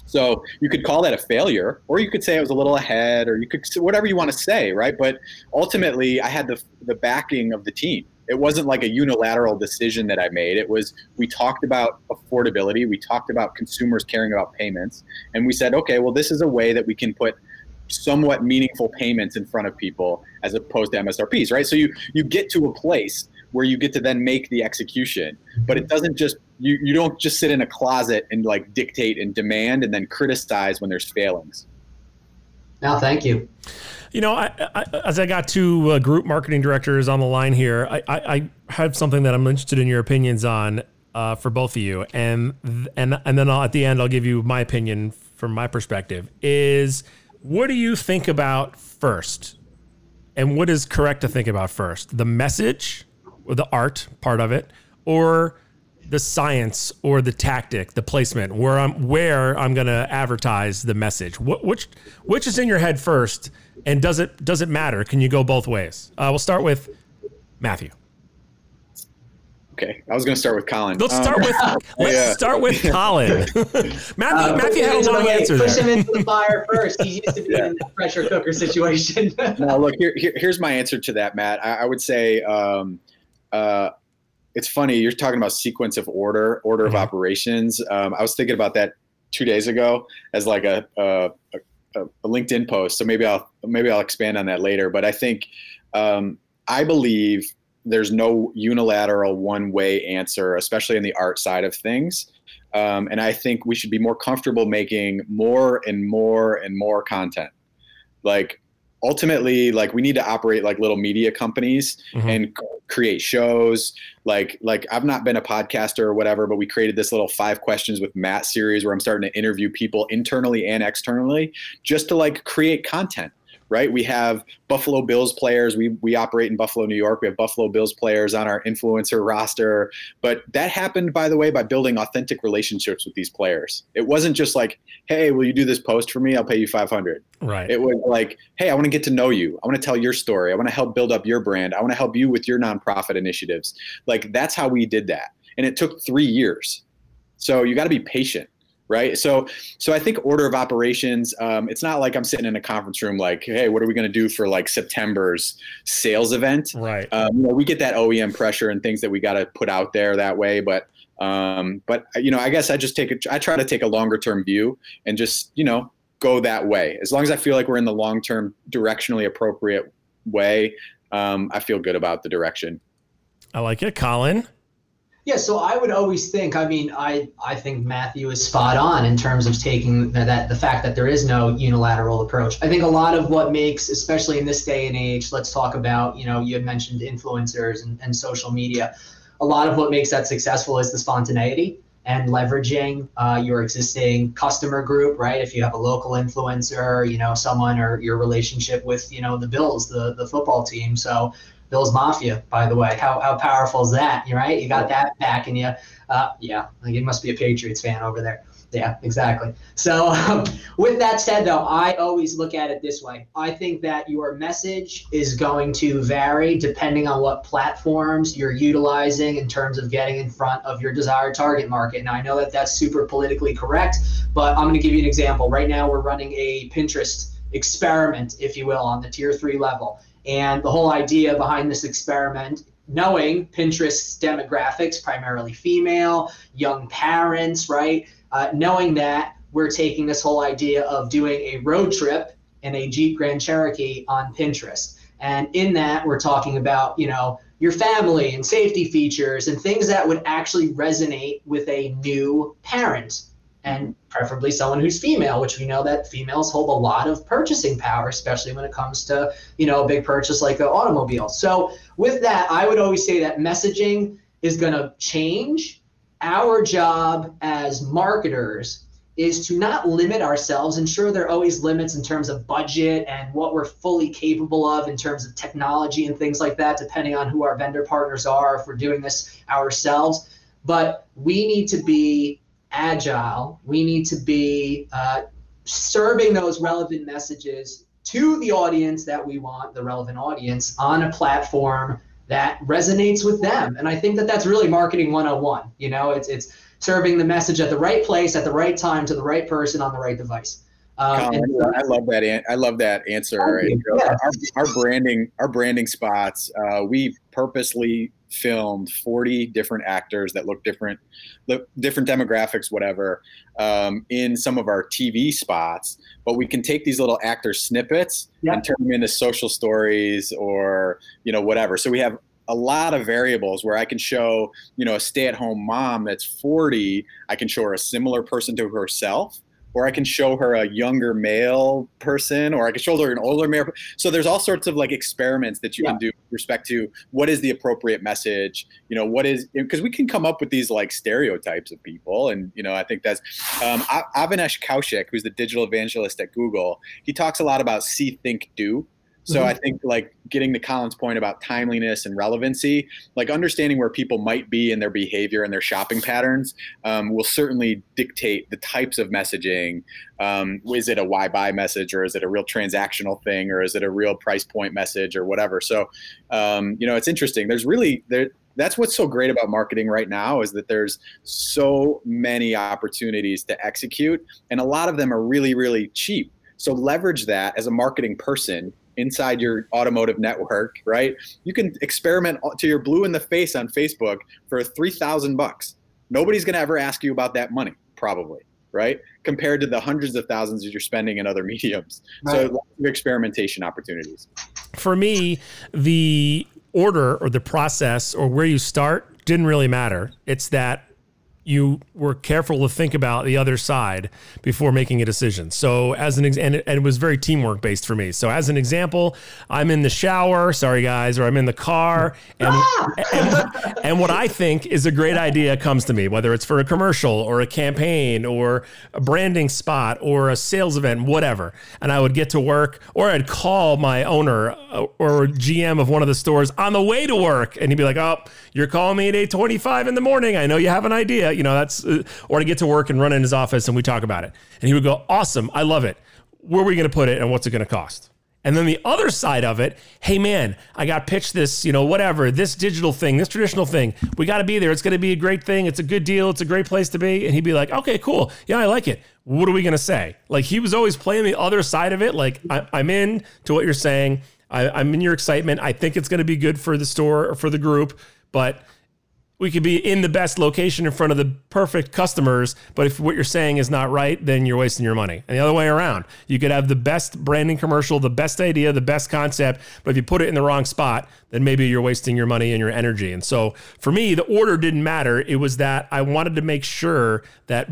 So you could call that a failure, or you could say it was a little ahead, or you could whatever you want to say, right? But ultimately, I had the the backing of the team, it wasn't like a unilateral decision that I made. It was we talked about affordability, we talked about consumers caring about payments, and we said, okay, well, this is a way that we can put somewhat meaningful payments in front of people as opposed to MSRPs, right? So you you get to a place where you get to then make the execution, but it doesn't just you you don't just sit in a closet and like dictate and demand and then criticize when there's failings. Now, thank you. You know, I, I, as I got two uh, group marketing directors on the line here, I, I, have something that I'm interested in your opinions on uh, for both of you, and and and then I'll, at the end I'll give you my opinion from my perspective. Is what do you think about first, and what is correct to think about first? The message, or the art part of it, or the science or the tactic, the placement, where I'm where I'm going to advertise the message. What, which which is in your head first, and does it does it matter? Can you go both ways? Uh, we'll start with Matthew. Okay, I was going to start with Colin. Let's um, start with (laughs) let's yeah. start with Colin. (laughs) (laughs) Matthew, uh, Matthew had a long answer. Push there. him into the fire first. He used to be yeah. in the pressure cooker situation. now, look here, here, Here's my answer to that, Matt. I, I would say. Um, uh, it's funny you're talking about sequence of order, order mm-hmm. of operations. Um, I was thinking about that two days ago as like a, a, a, a, LinkedIn post. So maybe I'll maybe I'll expand on that later. But I think um, I believe there's no unilateral one way answer, especially in the art side of things. Um, and I think we should be more comfortable making more and more and more content. Like ultimately like we need to operate like little media companies mm-hmm. and create shows like like i've not been a podcaster or whatever but we created this little five questions with matt series where i'm starting to interview people internally and externally just to like create content right? We have Buffalo Bills players. We we operate in Buffalo, New York. We have Buffalo Bills players on our influencer roster. But that happened, by the way, by building authentic relationships with these players. It wasn't just like, hey, will you do this post for me? I'll pay you 500. Right. It was like, hey, I want to get to know you. I want to tell your story. I want to help build up your brand. I want to help you with your nonprofit initiatives. Like that's how we did that. And it took three years. So you got to be patient right? So so i think order of operations um, it's not like i'm sitting in a conference room like hey what are we going to do for like september's sales event? Right. Um, you know, we get that oem pressure and things that we got to put out there that way but um, but you know i guess i just take a, i try to take a longer term view and just you know go that way. As long as i feel like we're in the long term directionally appropriate way um, i feel good about the direction. I like it. Colin Yeah, so I would always think. I mean, I I think Matthew is spot on in terms of taking that, the fact that there is no unilateral approach. I think a lot of what makes, especially in this day and age, let's talk about. You know, you had mentioned influencers and, and social media. A lot of what makes that successful is the spontaneity and leveraging uh, your existing customer group, right? If you have a local influencer, you know, someone or your relationship with, you know, the Bills, the the football team. So Bills Mafia, by the way. How, how powerful is that? You right? You got that back in you. Uh, yeah, like it must be a Patriots fan over there. Yeah, exactly. So, um, with that said, though, I always look at it this way. I think that your message is going to vary depending on what platforms you're utilizing in terms of getting in front of your desired target market. Now, I know that that's super politically correct, but I'm going to give you an example. Right now, we're running a Pinterest experiment, if you will, on the tier three level. And the whole idea behind this experiment, knowing Pinterest's demographics, primarily female, young parents, right? Uh, knowing that we're taking this whole idea of doing a road trip in a Jeep Grand Cherokee on Pinterest. And in that, we're talking about, you know, your family and safety features and things that would actually resonate with a new parent and preferably someone who's female, which we know that females hold a lot of purchasing power, especially when it comes to you know a big purchase like an automobile. So with that, I would always say that messaging is going to change. Our job as marketers is to not limit ourselves. And sure, there are always limits in terms of budget and what we're fully capable of in terms of technology and things like that, depending on who our vendor partners are, if we're doing this ourselves. But we need to be agile. We need to be uh, serving those relevant messages to the audience that we want, the relevant audience, on a platform that resonates with them. And I think that that's really marketing 101. You know, it's it's serving the message at the right place at the right time to the right person on the right device. Um, Colin, I love that. An- I love that answer. Yeah. Our, our, branding, our branding spots. Uh, we purposely filmed 40 different actors that look different, look different demographics, whatever, um, in some of our TV spots. But we can take these little actor snippets yeah. and turn them into social stories or you know whatever. So we have a lot of variables where I can show, you know, a stay-at-home mom that's 40, I can show her a similar person to herself or I can show her a younger male person, or I can show her an older male. So there's all sorts of like experiments that you yeah. can do with respect to what is the appropriate message. You know, what is because we can come up with these like stereotypes of people, and you know, I think that's um, Avinash Kaushik, who's the digital evangelist at Google. He talks a lot about see, think, do. So mm-hmm. I think like getting to Colin's point about timeliness and relevancy, like understanding where people might be in their behavior and their shopping patterns, um, will certainly dictate the types of messaging. Um, is it a why buy message, or is it a real transactional thing, or is it a real price point message, or whatever? So, um, you know, it's interesting. There's really there. That's what's so great about marketing right now is that there's so many opportunities to execute, and a lot of them are really, really cheap. So leverage that as a marketing person inside your automotive network, right? You can experiment to your blue in the face on Facebook for 3000 bucks. Nobody's going to ever ask you about that money, probably, right? Compared to the hundreds of thousands that you're spending in other (laughs) mediums. Right. So experimentation opportunities. For me, the order or the process or where you start didn't really matter. It's that you were careful to think about the other side before making a decision. So, as an and it, and it was very teamwork based for me. So, as an example, I'm in the shower, sorry guys, or I'm in the car, and, and, and what I think is a great idea comes to me, whether it's for a commercial or a campaign or a branding spot or a sales event, whatever. And I would get to work, or I'd call my owner uh, or GM of one of the stores on the way to work, and he'd be like, "Oh, you're calling me at 8:25 in the morning. I know you have an idea." You know, that's, uh, or to get to work and run in his office and we talk about it. And he would go, awesome. I love it. Where are we going to put it and what's it going to cost? And then the other side of it, hey man, I got pitched this, you know, whatever, this digital thing, this traditional thing. We got to be there. It's going to be a great thing. It's a good deal. It's a great place to be. And he'd be like, okay, cool. Yeah, I like it. What are we going to say? Like he was always playing the other side of it. Like I, am in to what you're saying. I, I'm in your excitement. I think it's going to be good for the store or for the group, but we could be in the best location in front of the perfect customers, but if what you're saying is not right, then you're wasting your money. And the other way around, you could have the best branding commercial, the best idea, the best concept, but if you put it in the wrong spot, then maybe you're wasting your money and your energy. And so for me, the order didn't matter. It was that I wanted to make sure that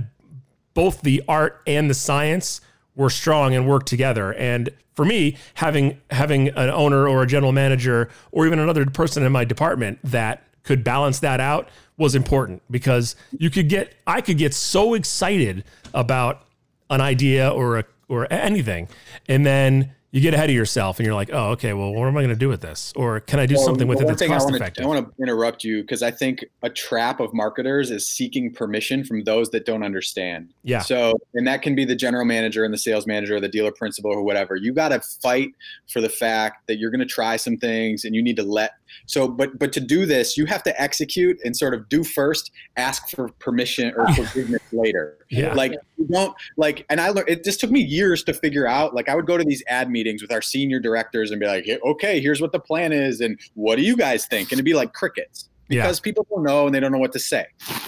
both the art and the science were strong and worked together. And for me, having having an owner or a general manager or even another person in my department that could balance that out was important because you could get I could get so excited about an idea or a or anything and then you get ahead of yourself and you're like, oh, okay, well, what am I going to do with this? Or can I do well, something with it that's cost I effective? I want to interrupt you because I think a trap of marketers is seeking permission from those that don't understand. Yeah. So, and that can be the general manager and the sales manager or the dealer principal or whatever. You got to fight for the fact that you're going to try some things and you need to let so, but but to do this, you have to execute and sort of do first, ask for permission or (laughs) forgiveness later. Yeah. Like you don't like, and I learned it just took me years to figure out. Like I would go to these ad meetings with our senior directors and be like, okay, here's what the plan is, and what do you guys think? And it'd be like crickets because yeah. people don't know and they don't know what to say.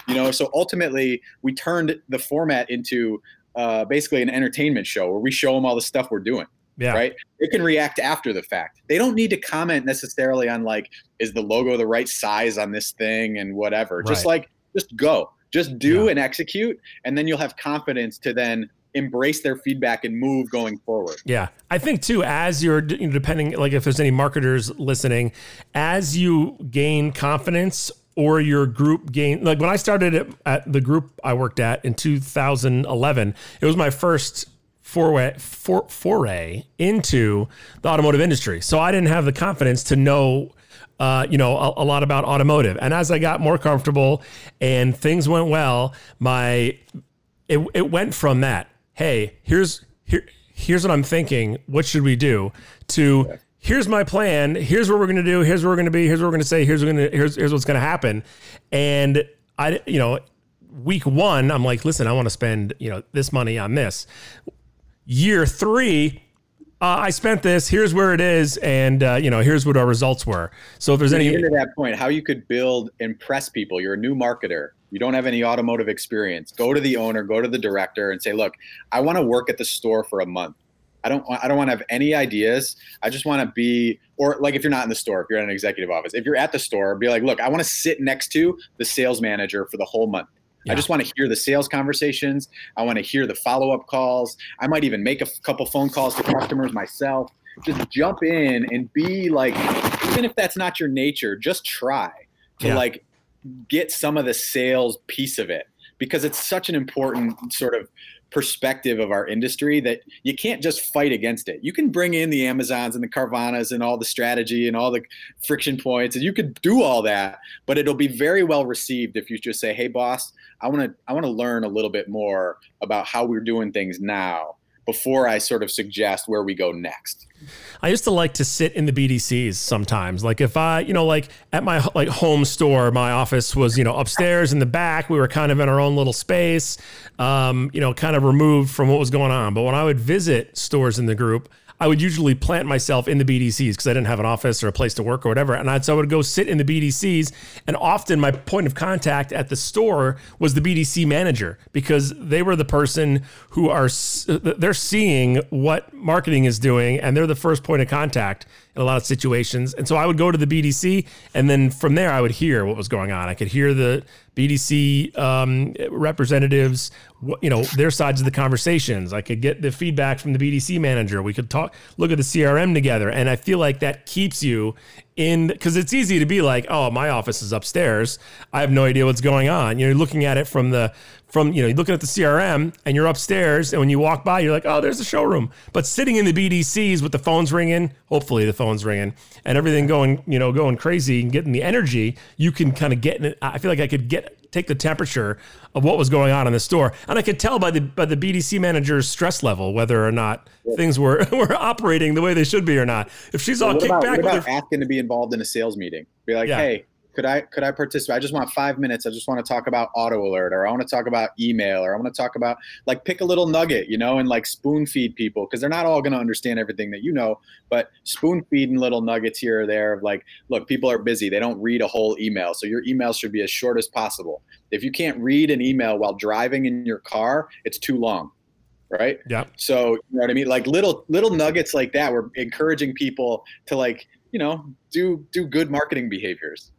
You know, so ultimately we turned the format into uh, basically an entertainment show where we show them all the stuff we're doing. Yeah. Right. They can react after the fact. They don't need to comment necessarily on like, is the logo the right size on this thing and whatever. Right. Just like, just go, just do yeah. and execute, and then you'll have confidence to then embrace their feedback and move going forward. Yeah. I think too, as you're you know, depending, like if there's any marketers listening, as you gain confidence or your group gain, like when I started at, at the group I worked at in 2011, it was my first foray, for, foray into the automotive industry. So I didn't have the confidence to know, uh, you know, a, a, lot about automotive. And as I got more comfortable and things went well, my it, it went from that. Hey, here's here here's what I'm thinking. What should we do? To here's my plan. Here's what we're gonna do. Here's where we're gonna be. Here's what we're gonna say. Here's gonna here's here's what's gonna happen. And I, you know, week one, I'm like, listen, I want to spend you know this money on this year three, uh, I spent this. Here's where it is, and uh, you know, here's what our results were. So if there's any to that point, how you could build impress people. You're a new marketer. You don't have any automotive experience. Go to the owner, go to the director, and say, "Look, I want to work at the store for a month. I don't. I don't want to have any ideas. I just want to be, or like if you're not in the store, if you're at an executive office, if you're at the store, be like, look, I want to sit next to the sales manager for the whole month. Yeah. I just want to hear the sales conversations. I want to hear the follow up calls. I might even make a couple phone calls to customers myself. Just jump in and be like, even if that's not your nature, just try to yeah. like get some of the sales piece of it because it's such an important sort of perspective of our industry that you can't just fight against it. You can bring in the Amazons and the Carvanas and all the strategy and all the friction points, and you could do all that, but it'll be very well received if you just say, "Hey, boss, I want to I want to learn a little bit more about how we're doing things now." Before I sort of suggest where we go next. I used to like to sit in the BDCs sometimes. Like if I, you know, like at my like home store, my office was, you know, upstairs in the back. We were kind of in our own little space, um, you know, kind of removed from what was going on. But when I would visit stores in the group, I would usually plant myself in the BDCs because I didn't have an office or a place to work or whatever. And I'd, so I would go sit in the BDCs. And often my point of contact at the store was the BDC manager because they were the person who are, they're seeing what marketing is doing and they're the first point of contact in a lot of situations. And so I would go to the BDC and then from there I would hear what was going on. I could hear the BDC um, representatives, you know, their sides of the conversations. I could get the feedback from the BDC manager. We could talk, look at the CRM together. And I feel like that keeps you in, because it's easy to be like, oh, my office is upstairs. I have no idea what's going on. You're looking at it from the, from you know you're looking at the CRM and you're upstairs and when you walk by you're like oh there's the showroom. But sitting in the BDCs with the phones ringing hopefully the phones ringing and everything going you know going crazy and getting the energy you can kind of get in it. I feel like I could get take the temperature of what was going on in the store. And I could tell by the by the BDC manager's stress level whether or not yeah. things were (laughs) were operating the way they should be or not. If she's all kicked about, back what about asking to be involved in a sales meeting? Be like yeah. hey could I could I participate? I just want five minutes. I just want to talk about AutoAlert, or I want to talk about email, or I want to talk about like pick a little nugget, you know, and like spoon feed people because they're not all going to understand everything that you know. But spoon feeding little nuggets here or there of like, look, people are busy; they don't read a whole email, so your email should be as short as possible. If you can't read an email while driving in your car, it's too long right? Yeah. So you know what I mean? Like little little nuggets like that. We're encouraging people to like you know do do good marketing behaviors.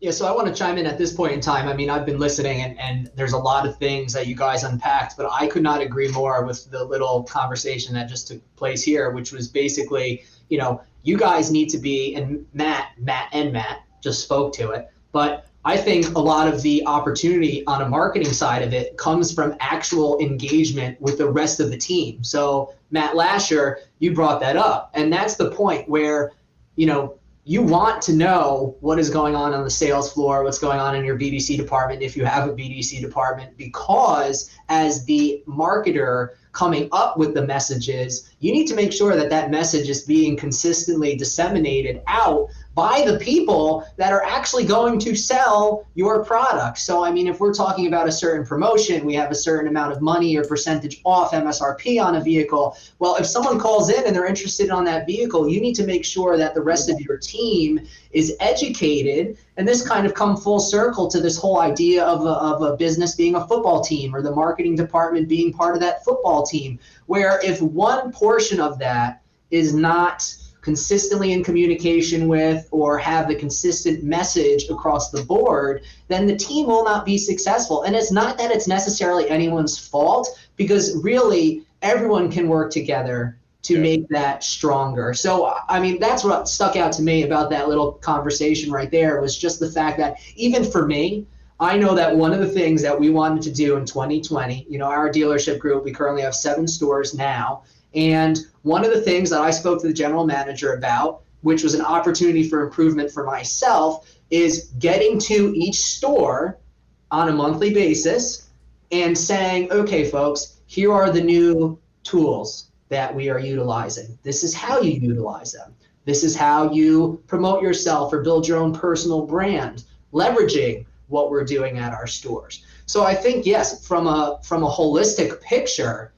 Yeah, so I want to chime in at this point in time. I mean, I've been listening and, and there's a lot of things that you guys unpacked, but I could not agree more with the little conversation that just took place here, which was basically, you know, you guys need to be, and Matt, Matt and Matt just spoke to it, but I think a lot of the opportunity on a marketing side of it comes from actual engagement with the rest of the team. So, Matt Lasher, you brought that up. And that's the point where, you know, you want to know what is going on on the sales floor, what's going on in your BDC department if you have a BDC department, because as the marketer coming up with the messages, you need to make sure that that message is being consistently disseminated out by the people that are actually going to sell your product. So, I mean, if we're talking about a certain promotion, we have a certain amount of money or percentage off MSRP on a vehicle. Well, if someone calls in and they're interested on that vehicle, you need to make sure that the rest of your team is educated. And this kind of come full circle to this whole idea of a, of a business being a football team or the marketing department being part of that football team, where if one portion of that is not consistently in communication with or have the consistent message across the board, then the team will not be successful. And it's not that it's necessarily anyone's fault because really everyone can work together to yeah. make that stronger. So, I mean, that's what stuck out to me about that little conversation right there was just the fact that even for me, I know that one of the things that we wanted to do in 2020, you know, our dealership group, we currently have seven stores now. And one of the things that I spoke to the general manager about, which was an opportunity for improvement for myself, is getting to each store on a monthly basis and saying, okay, folks, here are the new tools that we are utilizing. This is how you utilize them. This is how you promote yourself or build your own personal brand, leveraging what we're doing at our stores. So I think yes, from a from a holistic picture,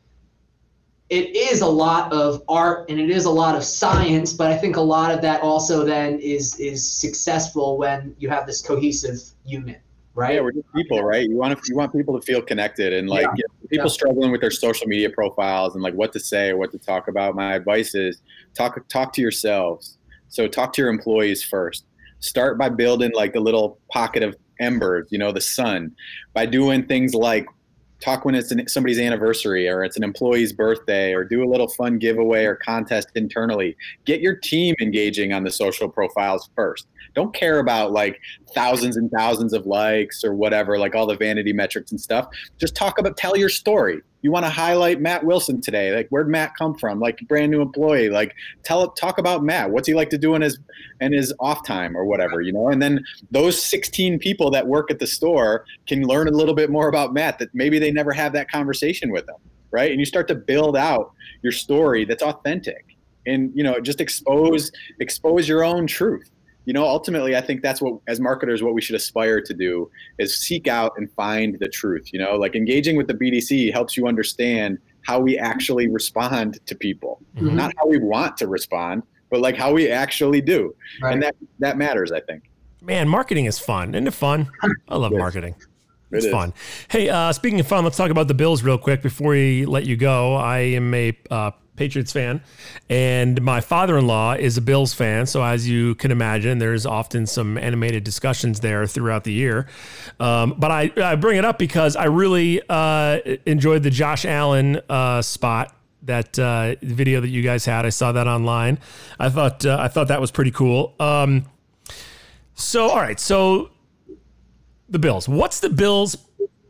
it is a lot of art and it is a lot of science, but I think a lot of that also then is is successful when you have this cohesive unit, right? Yeah, we're just people, right? You want to, you want people to feel connected and like yeah. people yeah. struggling with their social media profiles and like what to say or what to talk about. My advice is talk talk to yourselves. So talk to your employees first. Start by building like the little pocket of embers, you know, the sun, by doing things like talk when it's an, somebody's anniversary or it's an employee's birthday or do a little fun giveaway or contest internally. Get your team engaging on the social profiles first don't care about like thousands and thousands of likes or whatever like all the vanity metrics and stuff just talk about tell your story you want to highlight Matt Wilson today. Like, where'd Matt come from? Like, brand new employee. Like, tell talk about Matt. What's he like to do in his in his off time or whatever, you know? And then those 16 people that work at the store can learn a little bit more about Matt that maybe they never have that conversation with them, right? And you start to build out your story that's authentic, and you know, just expose expose your own truth you know ultimately i think that's what as marketers what we should aspire to do is seek out and find the truth you know? Like engaging with the bdc helps you understand how we actually respond to people. Mm-hmm. not how we want to respond but like how we actually do. Right. and that that matters i think. Man marketing is fun. Isn't it fun? I love marketing. It's it fun. Hey, uh, speaking of fun, let's talk about the Bills real quick before we let you go. I am a uh, Patriots fan, and my father in law is a Bills fan. So, as you can imagine, there's often some animated discussions there throughout the year. Um, but I, I, bring it up because I really uh, enjoyed the Josh Allen uh, spot. That uh, video that you guys had, I saw that online. I thought uh, I thought that was pretty cool. Um, so, all right, so the Bills. What's the Bills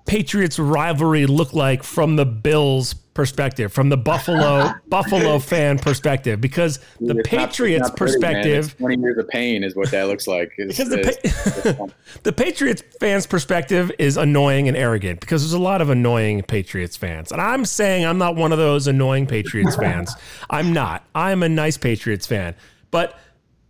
Patriots rivalry look like from the Bills perspective, from the Buffalo (laughs) Buffalo fan perspective? Because the it's Patriots not, perspective, pretty, twenty years of pain is what that looks like. It's, because the, pa- (laughs) the Patriots fans perspective is annoying and arrogant because there's a lot of annoying Patriots fans, and I'm saying I'm not one of those annoying Patriots fans. (laughs) I'm not. I'm a nice Patriots fan, but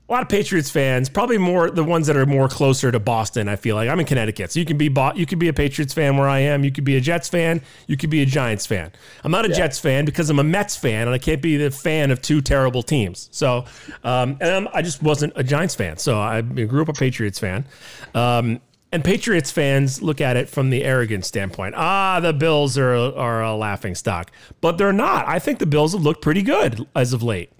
a lot of Patriots fans, probably more the ones that are more closer to Boston. I feel like I'm in Connecticut, so you can be you could be a Patriots fan where I am. You could be a Jets fan. You could be a Giants fan. I'm not a yeah. Jets fan because I'm a Mets fan, and I can't be the fan of two terrible teams. So, um, and I'm, i just wasn't a Giants fan. So I grew up a Patriots fan. Um, and Patriots fans look at it from the arrogant standpoint. Ah, the Bills are are a laughing stock, but they're not. I think the Bills have looked pretty good as of late.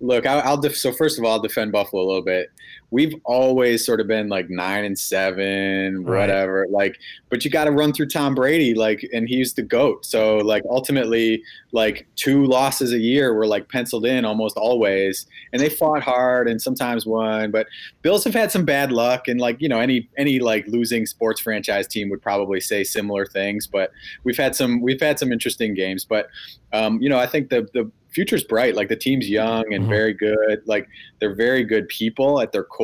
Look, I'll, I'll def- so first of all, I'll defend Buffalo a little bit. We've always sort of been like nine and seven, whatever. Right. Like, but you got to run through Tom Brady, like, and he's the goat. So, like, ultimately, like two losses a year were like penciled in almost always, and they fought hard and sometimes won. But Bills have had some bad luck, and like you know, any any like losing sports franchise team would probably say similar things. But we've had some we've had some interesting games. But um, you know, I think the the future's bright. Like the team's young and mm-hmm. very good. Like they're very good people at their core,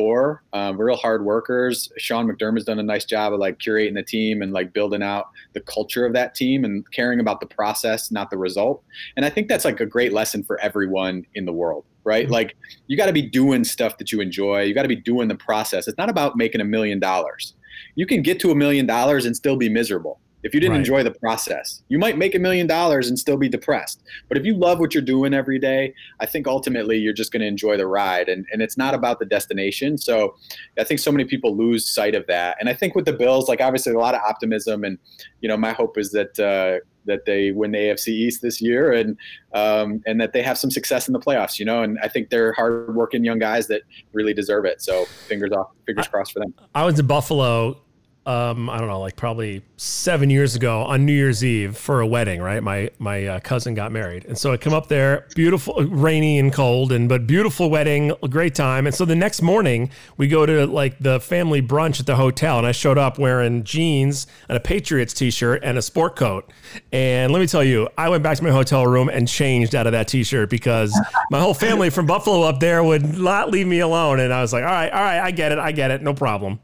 um, real hard workers. Sean McDermott's done a nice job of like curating the team and like building out the culture of that team and caring about the process, not the result. And I think that's like a great lesson for everyone in the world right? Mm-hmm. Like you got to be doing stuff that you enjoy. You got to be doing the process. It's not about making a million dollars. You can get to a million dollars and still be miserable if you didn't right. enjoy the process. You might make a million dollars and still be depressed. But if you love what you're doing every day, I think ultimately you're just going to enjoy the ride. And, and it's not about the destination. So I think so many people lose sight of that. And I think with the Bills, like obviously a lot of optimism. And, you know, my hope is that, uh, that they win the AFC East this year and um, and that they have some success in the playoffs, you know. And I think they're hardworking young guys that really deserve it. So fingers off, fingers crossed for them. I was in Buffalo um, I don't know, like probably seven years ago on New Year's Eve for a wedding, right? My my uh, cousin got married, and so I come up there, beautiful, rainy and cold, and but beautiful wedding, great time. And so the next morning we go to like the family brunch at the hotel, and I showed up wearing jeans and a Patriots t-shirt and a sport coat. And let me tell you, I went back to my hotel room and changed out of that t-shirt because my whole family from Buffalo up there would not leave me alone, and I was like, all right, all right, I get it, I get it, no problem.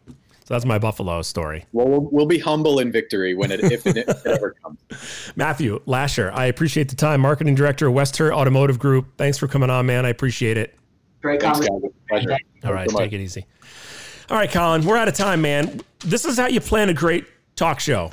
So that's my Buffalo story. Well, we'll, we'll be humble in victory when it if it, if it ever (laughs) comes. Matthew Lasher, I appreciate the time. Marketing director, of West Herr Automotive Group. Thanks for coming on, man. I appreciate it. Great conversation. Pleasure. All right, so take it easy. All right, Colin, we're out of time, man. This is how you plan a great talk show.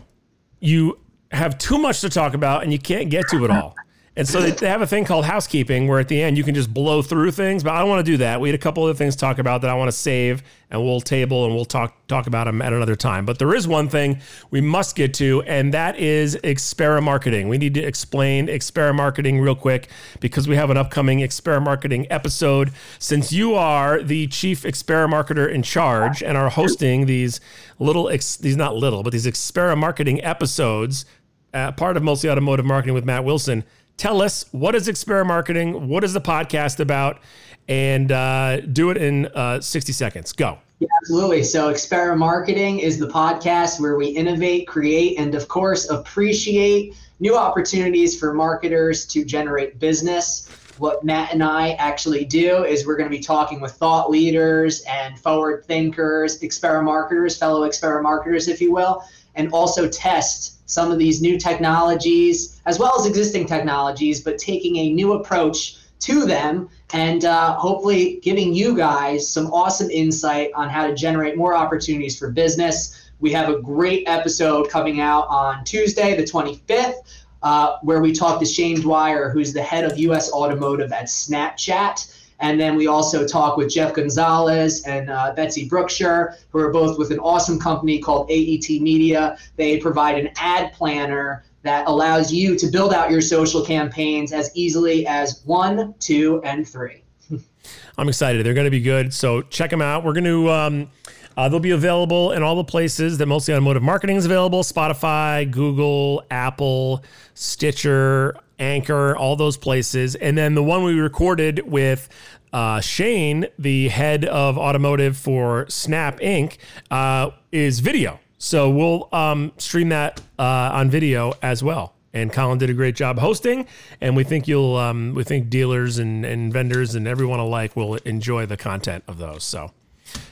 You have too much to talk about and you can't get to it all. And so they, they have a thing called housekeeping where at the end you can just blow through things, but I don't want to do that. We had a couple of things to talk about that I want to save and we'll table and we'll talk talk about them at another time. But there is one thing we must get to, and that is Expera Marketing. We need to explain Expera Marketing real quick because we have an upcoming Expera Marketing episode. Since you are the chief Expera marketer in charge and are hosting these little, these not little, but these Expera Marketing episodes, uh, part of Mostly Automotive Marketing with Matt Wilson tell us what is Expera Marketing, what is the podcast about, and uh, do it in uh, 60 seconds. Go. Yeah, absolutely. So, Expera Marketing is the podcast where we innovate, create, and of course, appreciate new opportunities for marketers to generate business. What Matt and I actually do is we're going to be talking with thought leaders and forward thinkers, Expera marketers, fellow Expera marketers, if you will, and also test some of these new technologies as well as existing technologies, but taking a new approach to them and uh, hopefully giving you guys some awesome insight on how to generate more opportunities for business. We have a great episode coming out on Tuesday, the 25th, uh, where we talk to Shane Dwyer, who's the head of US Automotive at Snapchat. And then we also talk with Jeff Gonzalez and uh, Betsy Brookshire, who are both with an awesome company called AET Media. They provide an ad planner that allows you to build out your social campaigns as easily as one, two, and three. (laughs) I'm excited. They're going to be good. So check them out. We're going to. Um, uh, they'll be available in all the places that mostly automotive marketing is available Spotify, Google, Apple, Stitcher, Anchor, all those places. And then the one we recorded with uh, Shane, the head of automotive for Snap Inc., uh, is video. So we'll um, stream that uh, on video as well. And Colin did a great job hosting, and we think you'll, um, we think dealers and, and vendors and everyone alike will enjoy the content of those. So,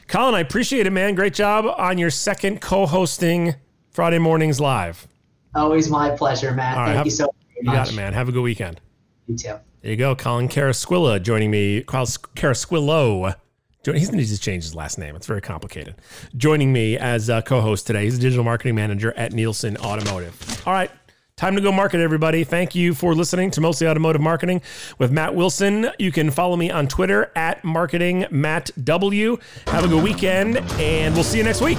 Colin, I appreciate it, man. Great job on your second co-hosting Friday mornings live. Always my pleasure, Matt. Thank have, you so you got it, man. Have a good weekend. You too. There you go. Colin Carasquilla joining me. Carasquillo He needs to change his last name. It's very complicated. Joining me as a co-host today, he's a digital marketing manager at Nielsen Automotive. All right, time to go market, everybody. Thank you for listening to Mostly Automotive Marketing with Matt Wilson. You can follow me on Twitter at Marketing Matt W. Have a good weekend, and we'll see you next week.